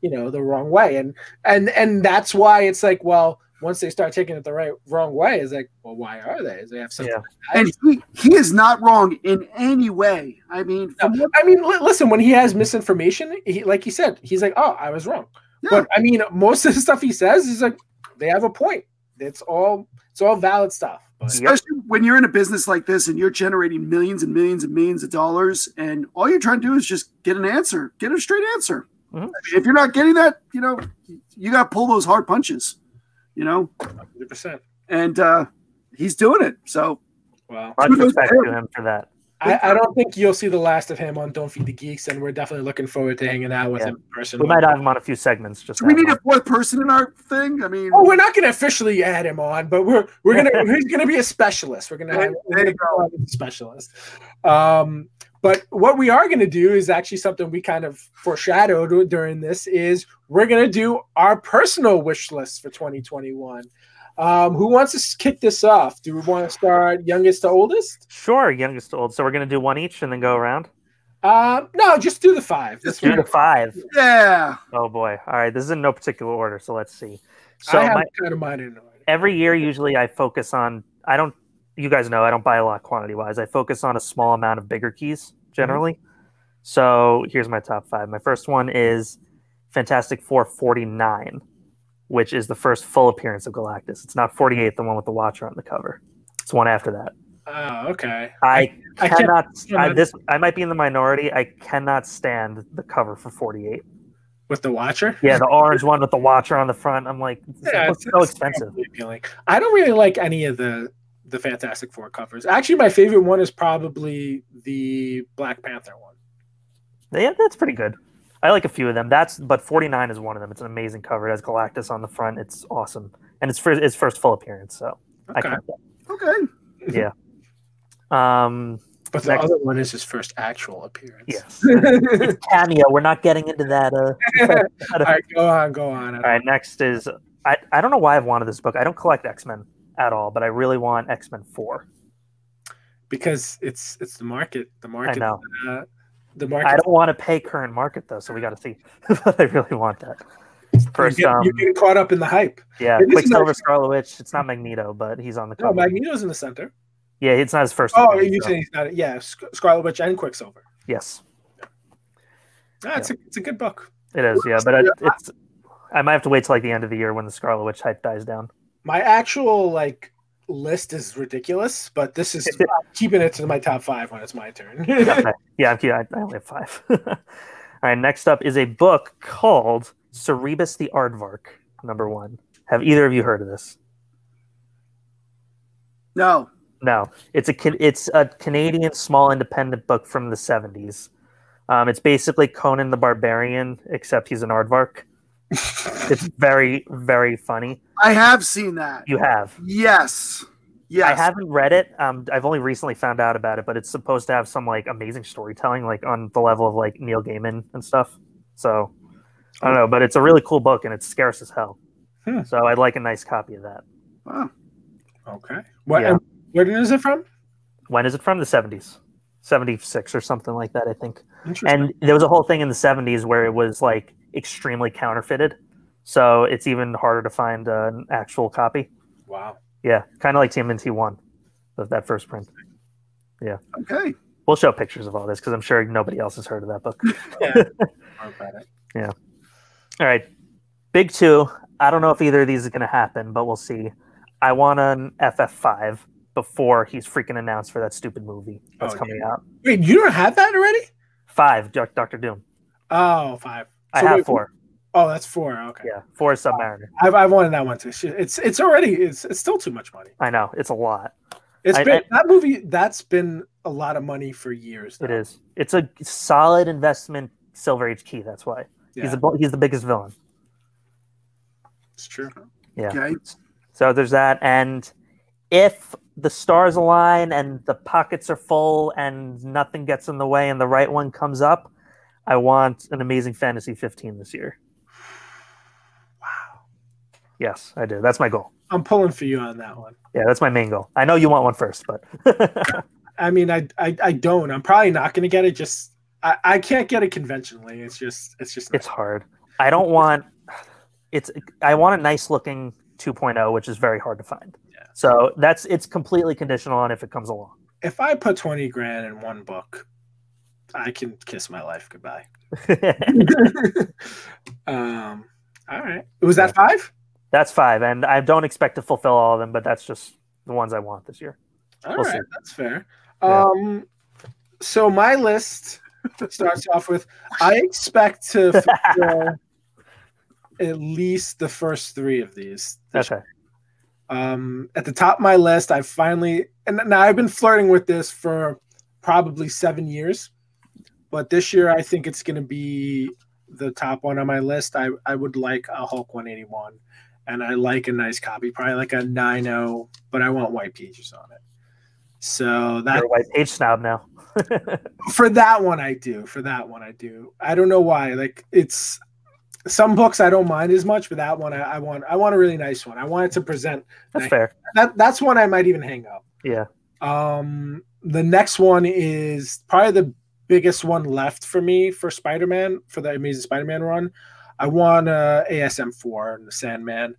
you know, the wrong way. And and and that's why it's like, well, once they start taking it the right wrong way, it's like, well, why are they? They have something.
Yeah.
and he, he is not wrong in any way. I mean, from what,
I mean, li- listen, when he has misinformation, he, like he said, he's like, oh, I was wrong.
Yeah.
But I mean, most of the stuff he says is like, they have a point. It's all it's all valid stuff. But
Yep.
especially when you're in a business like this and you're generating millions and millions and millions of dollars, and all you're trying to do is just get an answer, get a straight answer.
Mhm.
If you're not getting that, you know, you got to pull those hard punches, you know,
100%.
and uh, he's doing it. So
Wow.
Much
Kudos to
respect
him.
to him for that.
I, I don't think you'll see the last of him on Don't Feed the Geeks, and we're definitely looking forward to hanging out with
Yeah.
him in person.
We might have him on a few segments. Just
do we need
him
a fourth person in our thing? I mean,
Oh, we're not going to officially add him on, but we're we're gonna he's going to be a specialist. We're going to have
There
we're gonna go a specialist. Um, but what we are going to do is actually something we kind of foreshadowed during this is we're going to do our personal wish list for 2021. Um, who wants to kick this off? Do we want to start youngest to oldest?
Sure, youngest to old. So we're gonna do one each and then go around.
Uh, no, just do the five.
Let's do the five.
Yeah.
Oh boy. All right. This is in no particular order, so let's see.
So
So
I have
my,
kind of mine in order.
every year, usually I focus on. I don't. You guys know I don't buy a lot quantity wise. I focus on a small amount of bigger keys mm-hmm. generally. So here's my top five. My first one is Fantastic Four 49, which is the first full appearance of Galactus. It's not 48, the one with the Watcher on the cover. It's one after that.
Oh, okay.
I
I
cannot. I,
not-
this I might be in the minority. I cannot stand the cover for 48.
With the Watcher?
Yeah, the orange one with the Watcher on the front. I'm like, it's
Yeah,
so
it's- it's
expensive.
appealing. I don't really like any of the the Fantastic Four covers. Actually, my favorite one is probably the Black Panther one.
Yeah, that's pretty good. I like a few of them. That's but 49 is one of them. It's an amazing cover. It has Galactus on the front. It's awesome, and it's first its first full appearance. So I
Okay.
Okay.
Um,
But the
Next.
other one is his first actual appearance.
yes, it's cameo. We're not getting into that. Uh,
All right, go on, go on.
all right, next is I. I don't know why I've wanted this book. I don't collect X Men at all, but I really want X Men Four.
Because it's it's the market. The market.
I know.
Uh, the market.
I don't want to pay current market though, so we got to see. but I really want that. First,
you're,
um,
you're getting caught up in the hype.
yeah, Quicksilver. Scarlet Witch. It's not Magneto, but he's on the
No,
cover.
Magneto's in the center.
yeah, it's not his first.
Oh,
appearance,
you
so-
saying he's not? Yeah, Sc- Scarlet Witch and Quicksilver.
Yes,
Ah, it's a it's a good book.
it is. Yeah, but it, it's. I might have to wait till like the end of the year when the Scarlet Witch hype dies down.
My actual like list is ridiculous, but this is I'm keeping it to my top five when it's my turn.
Okay. Yeah, I'm, I I only have five. All right, next up is a book called Cerebus the Aardvark, number one. Have either of you heard of this?
No.
No, it's a it's a Canadian small independent book from the seventies. Um, it's basically Conan the Barbarian, except he's an aardvark. It's very very funny.
I have seen that.
You have.
Yes. Yes.
I haven't read it. Um, I've only recently found out about it, but it's supposed to have some like amazing storytelling, like on the level of like Neil Gaiman and stuff. So I don't know, but it's a really cool book and it's scarce as hell.
Hmm.
So I'd like a nice copy of that.
Wow.
okay. What?
Yeah.
and Where is it from?
When is it from? The seventies, seventy six or something like that, I think.
Interesting.
And there was a whole thing in the seventies where it was like extremely counterfeited, so it's even harder to find uh, an actual copy.
wow.
Yeah, kind of like TMNT one of that first print. Yeah.
Okay.
We'll show pictures of all this because I'm sure nobody else has heard of that book.
Yeah. More about it.
All right, big two. I don't know if either of these is going to happen, but we'll see. I want an FF5 before he's freaking announced for that stupid movie that's
Oh,
coming out.
Wait, you don't have that already?
Five, Doctor Doom.
Oh, five.
I
So
have
wait,
four.
Oh, that's four. Okay.
Yeah, four Submariner.
I've, I've wanted that one too. It's it's already it's it's still too much money.
I know it's a lot.
It's
I-
been
I-
that movie. That's been a lot of money for years.
It
now.
is. It's a solid investment. Silver Age key. That's why
Yeah,
he's the he's the biggest villain.
it's true.
Yeah.
Okay.
So there's that, and if the stars align and the pockets are full and nothing gets in the way and the right one comes up, I want an Amazing Fantasy 15 this year.
Wow.
Yes, I do. That's my goal.
I'm pulling for you on that one.
Yeah, that's my main goal. I know you want one first, but
I mean, I I, I don't. I'm probably not going to get it. Just I, I can't get it conventionally. It's just it's just
it's hard. I don't want it's I want a nice looking 2.0, which is very hard to find.
Yeah.
So that's it's completely conditional on if it comes along.
if I put twenty grand in one book, I can kiss my life goodbye. um. All right. Was that five?
that's five, and I don't expect to fulfill all of them, but that's just the ones I want this year.
All
We'll
right, that's fair.
Yeah.
Um, so my list starts off with I expect to fulfill at least the first three of these.
Okay.
Um, at the top of my list, I finally and now I've been flirting with this for probably seven years, but this year I think it's going to be the top one on my list. I I would like a Hulk 181, and I like a nice copy, probably like a 9.0, but I want white pages on it. So that
white page snob now.
for that one I do. For that one I do. I don't know why. Like it's some books I don't mind as much, but that one I, I want I want a really nice one. I want it to present
That's
nice.
fair.
that that's one I might even hang up.
Yeah.
Um, the next one is probably the biggest one left for me for Spider-Man for the Amazing Spider-Man run. I want uh, ASM four and the Sandman.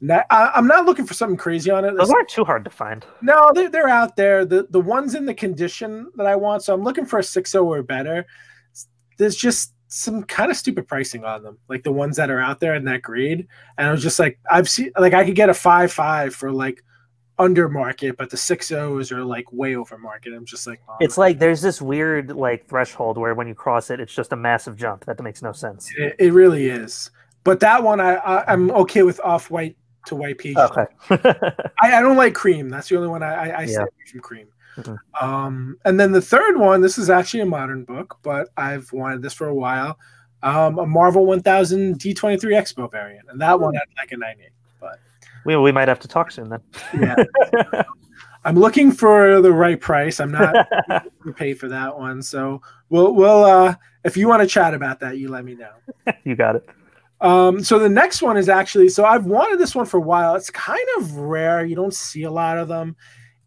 Not, I, I'm not looking for something crazy on it.
Those aren't too hard to find.
No, they're, they're out there. The the ones in the condition that I want. So I'm looking for a 6.0 or better. There's just some kind of stupid pricing on them, like the ones that are out there in that grade. And I was just like, I've seen like I could get a five five for like under market, but the six O's are like way over market. I'm just like, oh,
It's like there's this weird like threshold where when you cross it, it's just a massive jump. That makes no sense.
it, it really is. But that one, I, I I'm okay with off white to white peach.
Okay.
I, I don't like cream. That's the only one I, I, I stay
Yeah.
away from cream.
Mhm.
Um, and then the third one, this is actually a modern book, but I've wanted this for a while. Um, a Marvel 1000 D23 Expo variant, and that one I'd like a 98.
We, we might have to talk soon then.
Yeah, I'm looking for the right price. I'm not to pay for that one, so we'll we'll uh, if you want to chat about that, you let me know.
you got it.
Um, so the next one is actually so I've wanted this one for a while. It's kind of rare. You don't see a lot of them.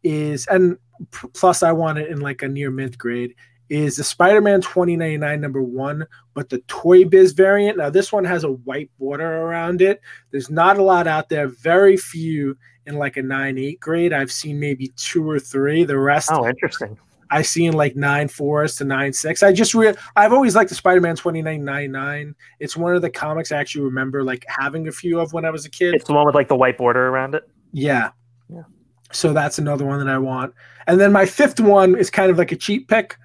Is and p- plus I want it in like a near mid grade. Is the Spider-Man 2099 number one, but the Toy Biz variant. Now this one has a white border around it. There's not a lot out there. Very few in like a 9-8 grade. I've seen maybe two or three. The rest
Oh, interesting.
I see in like nine fours to nine six. I just re- I've always liked the Spider-Man twenty nine nine nine. It's one of the comics I actually remember like having a few of when I was a kid.
It's the one with like the white border around it.
yeah.
Yeah.
So that's another one that I want. And then my fifth one is kind of like a cheap pick.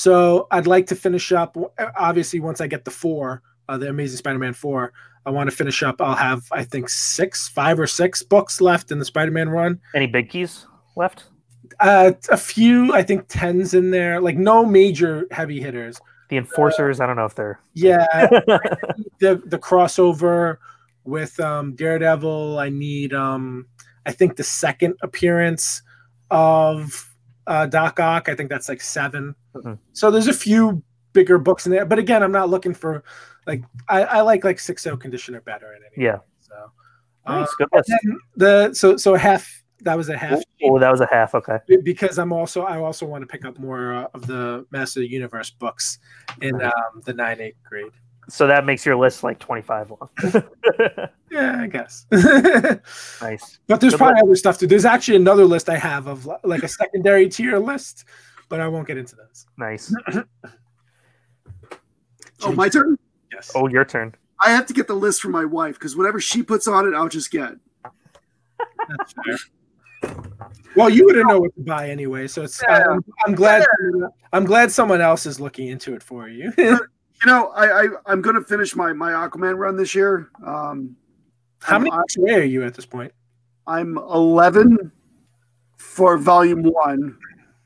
So I'd like to finish up. Obviously, once I get the four, uh, the Amazing Spider-Man four, I want to finish up. I'll have I think six, five or six books left in the Spider-Man run.
Any big keys left?
Uh, a few, I think tens in there. Like no major heavy hitters.
The enforcers. I don't know if they're.
Yeah, the the crossover with um, Daredevil. I need um, I think the second appearance of uh, Doc Ock. I think that's like 7
Mhm.
So there's a few bigger books in there, but again, I'm not looking for like I, I like like six O condition or better in any.
Yeah.
So
Nice.
Then the so so half that was a half
Oh, that was a half. Okay.
because I'm also I also want to pick up more uh, of the Master of the Universe books in um, the nine eight grade.
So that makes your list like 25 long.
Yeah, I guess.
Nice.
But there's
Good
probably other stuff too. There's actually another list I have of like a secondary tier list, but I won't get into those.
Nice.
Oh, my turn.
Yes.
Oh, your turn.
I have to get the list from my wife because whatever she puts on it, I'll just get.
That's fair. Well, you wouldn't know what to buy anyway, so it's. I'm, I'm glad. I'm glad someone else is looking into it for you.
You know, I, I I'm going to finish my my Aquaman run this year. Um,
How many
I-
books away are you at this point?
I'm 11 for volume one.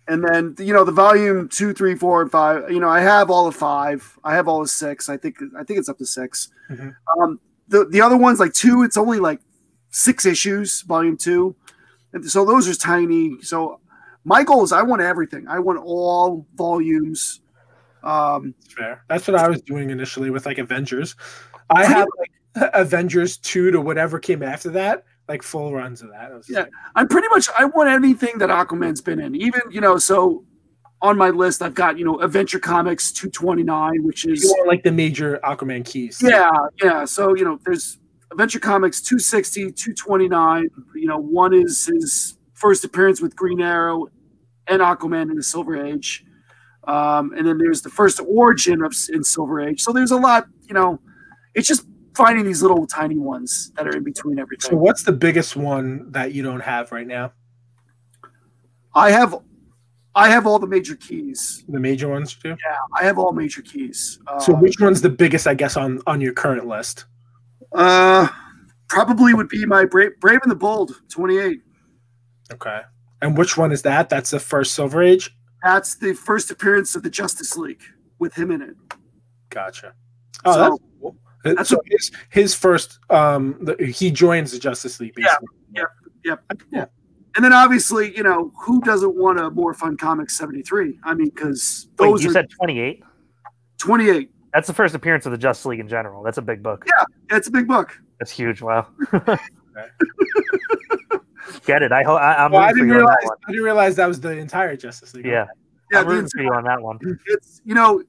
And then, you know, the volume two, three, four, and five, you know, I have all of five. I have all of six. I think, I think it's up to 6
Mhm.
Um, the, the other ones, like two, it's only like six issues, volume two. And so those are tiny. So my goal is I want everything. I want all volumes. Um,
That's fair. That's what I was doing initially with like Avengers. I had like Avengers two to whatever came after that, like full runs of that.
Yeah.
like,
I'm pretty much I want anything that Aquaman's been in. Even you know, so on my list I've got you know Adventure Comics 229, which is
like the major Aquaman keys.
yeah, yeah. So you know, there's Adventure Comics 260, 229. You know, one is his first appearance with Green Arrow and Aquaman in the Silver Age, um, and then there's the first origin of in Silver Age. So there's a lot. You know, it's just finding these little tiny ones that are in between everything.
So what's the biggest one that you don't have right now?
I have. I have all the major keys.
The major ones too.
Yeah, I have all major keys. Uh,
So which one's the biggest, I guess, on on your current list?
uh, probably would be my Brave, Brave and the Bold 28.
Okay. And which one is that? That's the first Silver Age.
That's the first appearance of the Justice League with him in it.
Gotcha. Oh,
So-
that's cool.
That's
so his his first um the, he joins the Justice League
Yeah,
basically.
Yep.
Yeah.
And then obviously, you know, who doesn't want a more fun comic 73? I mean, because
Wait,
those
you
are
said 28?
28.
That's the first appearance of the Justice League in general. That's a big book.
Yeah. It's a big book.
That's huge. Wow. Get it? I hope I'm
Well, I
rooting for
didn't
you on
realize
that one.
I didn't realize that was the entire Justice League.
Yeah,
Yeah,
I'm
the
rooting for you on that one.
it's you know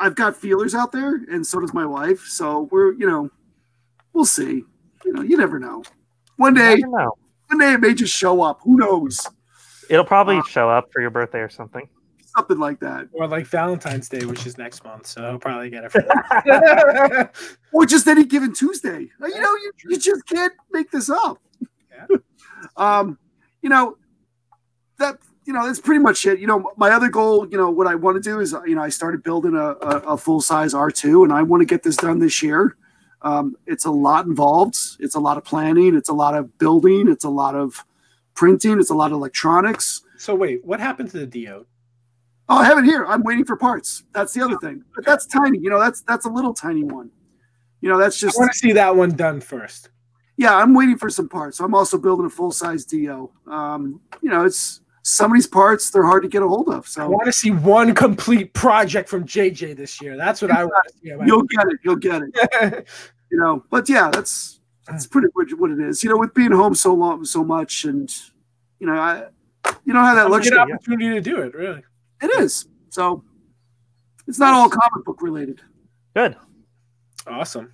i've got feelers out there and so does my wife so we're you know we'll see you know you never know one day
know.
one day it may just show up who knows
It'll probably
Uh,
show up for your birthday or something.
something like that
Or like Valentine's Day, which is next month, so I'll probably get it for that.
or just any given tuesday you know you, you just can't make this up
Yeah.
um you know that you know that's pretty much it. You know my other goal you know what i want to do is you know i started building a, a, a full-size r2 and i want to get this done this year. Um, it's a lot involved. It's a lot of planning. It's a lot of building. It's a lot of printing. It's a lot of electronics.
So wait, what happened to the DO?
oh i have it here. I'm waiting for parts. That's the other thing. but that's tiny. You know that's that's a little tiny one. You know that's just.
I want to see that one done first.
Yeah, I'm waiting for some parts. I'm also building a full size DO. Um, you know, it's some of these parts they're hard to get a hold of. So I
want to see one complete project from JJ this year. That's what I want to see.
you'll get it. You'll get it. You know, but yeah, that's that's pretty much what it is. You know, with being home so long, so much, and you know, I you don't have that
Good
luxury.
opportunity to do it, really.
It is. So it's not all comic book related.
Good.
Awesome.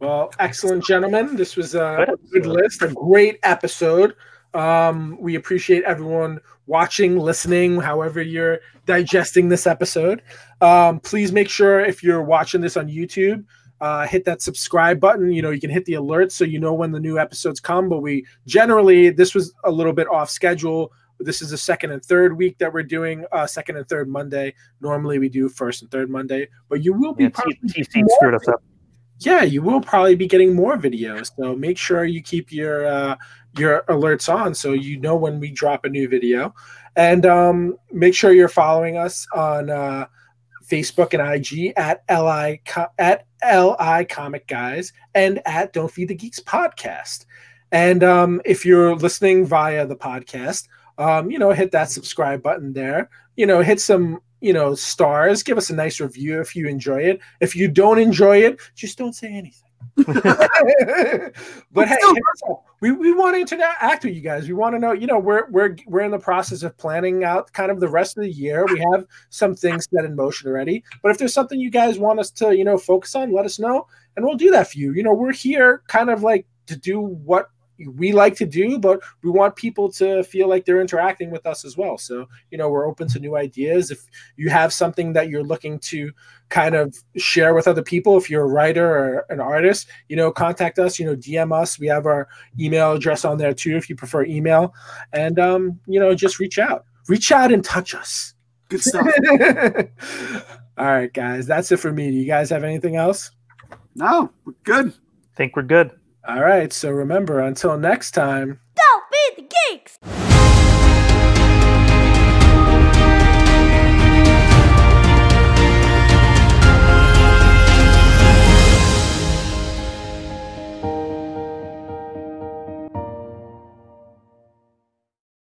Well, excellent, gentlemen. This was a
Good
list, a great episode. Um, we appreciate everyone watching, listening, however you're digesting this episode. Um, please make sure if you're watching this on YouTube, uh, hit that subscribe button. You know, you can hit the alerts so you know when the new episodes come. But we generally, this was a little bit off schedule. This is the second and third week that we're doing uh, second and third Monday. Normally we do first and third Monday, but you will be
Yeah, TC screwed us up.
Yeah, you will probably be getting more videos. So make sure you keep your uh, your alerts on so you know when we drop a new video, and um, make sure you're following us on uh, Facebook and IG at li at li Comic Guys and at Don't Feed the Geeks podcast. And um, if you're listening via the podcast, um, you know, hit that subscribe button there. You know, hit some you know stars. Give us a nice review if you enjoy it. If you don't enjoy it, just don't say anything. but hey, hit us up. we, we want to interact with you guys. We want to know, you know, we're we're we're in the process of planning out kind of the rest of the year. We have some things set in motion already. But if there's something you guys want us to, you know, focus on, let us know and we'll do that for you. You know, we're here kind of like to do what we like to do, but we want people to feel like they're interacting with us as well. So, you know, we're open to new ideas. If you have something that you're looking to kind of share with other people, if you're a writer or an artist, you know, contact us, you know, DM us. We have our email address on there too, if you prefer email. And, um, you know, just reach out, reach out and touch us.
Good stuff.
All right, guys, that's it for me. Do you guys have anything else?
no, we're good.
Think we're good.
All right. So remember, until next time.
Don't be the geeks!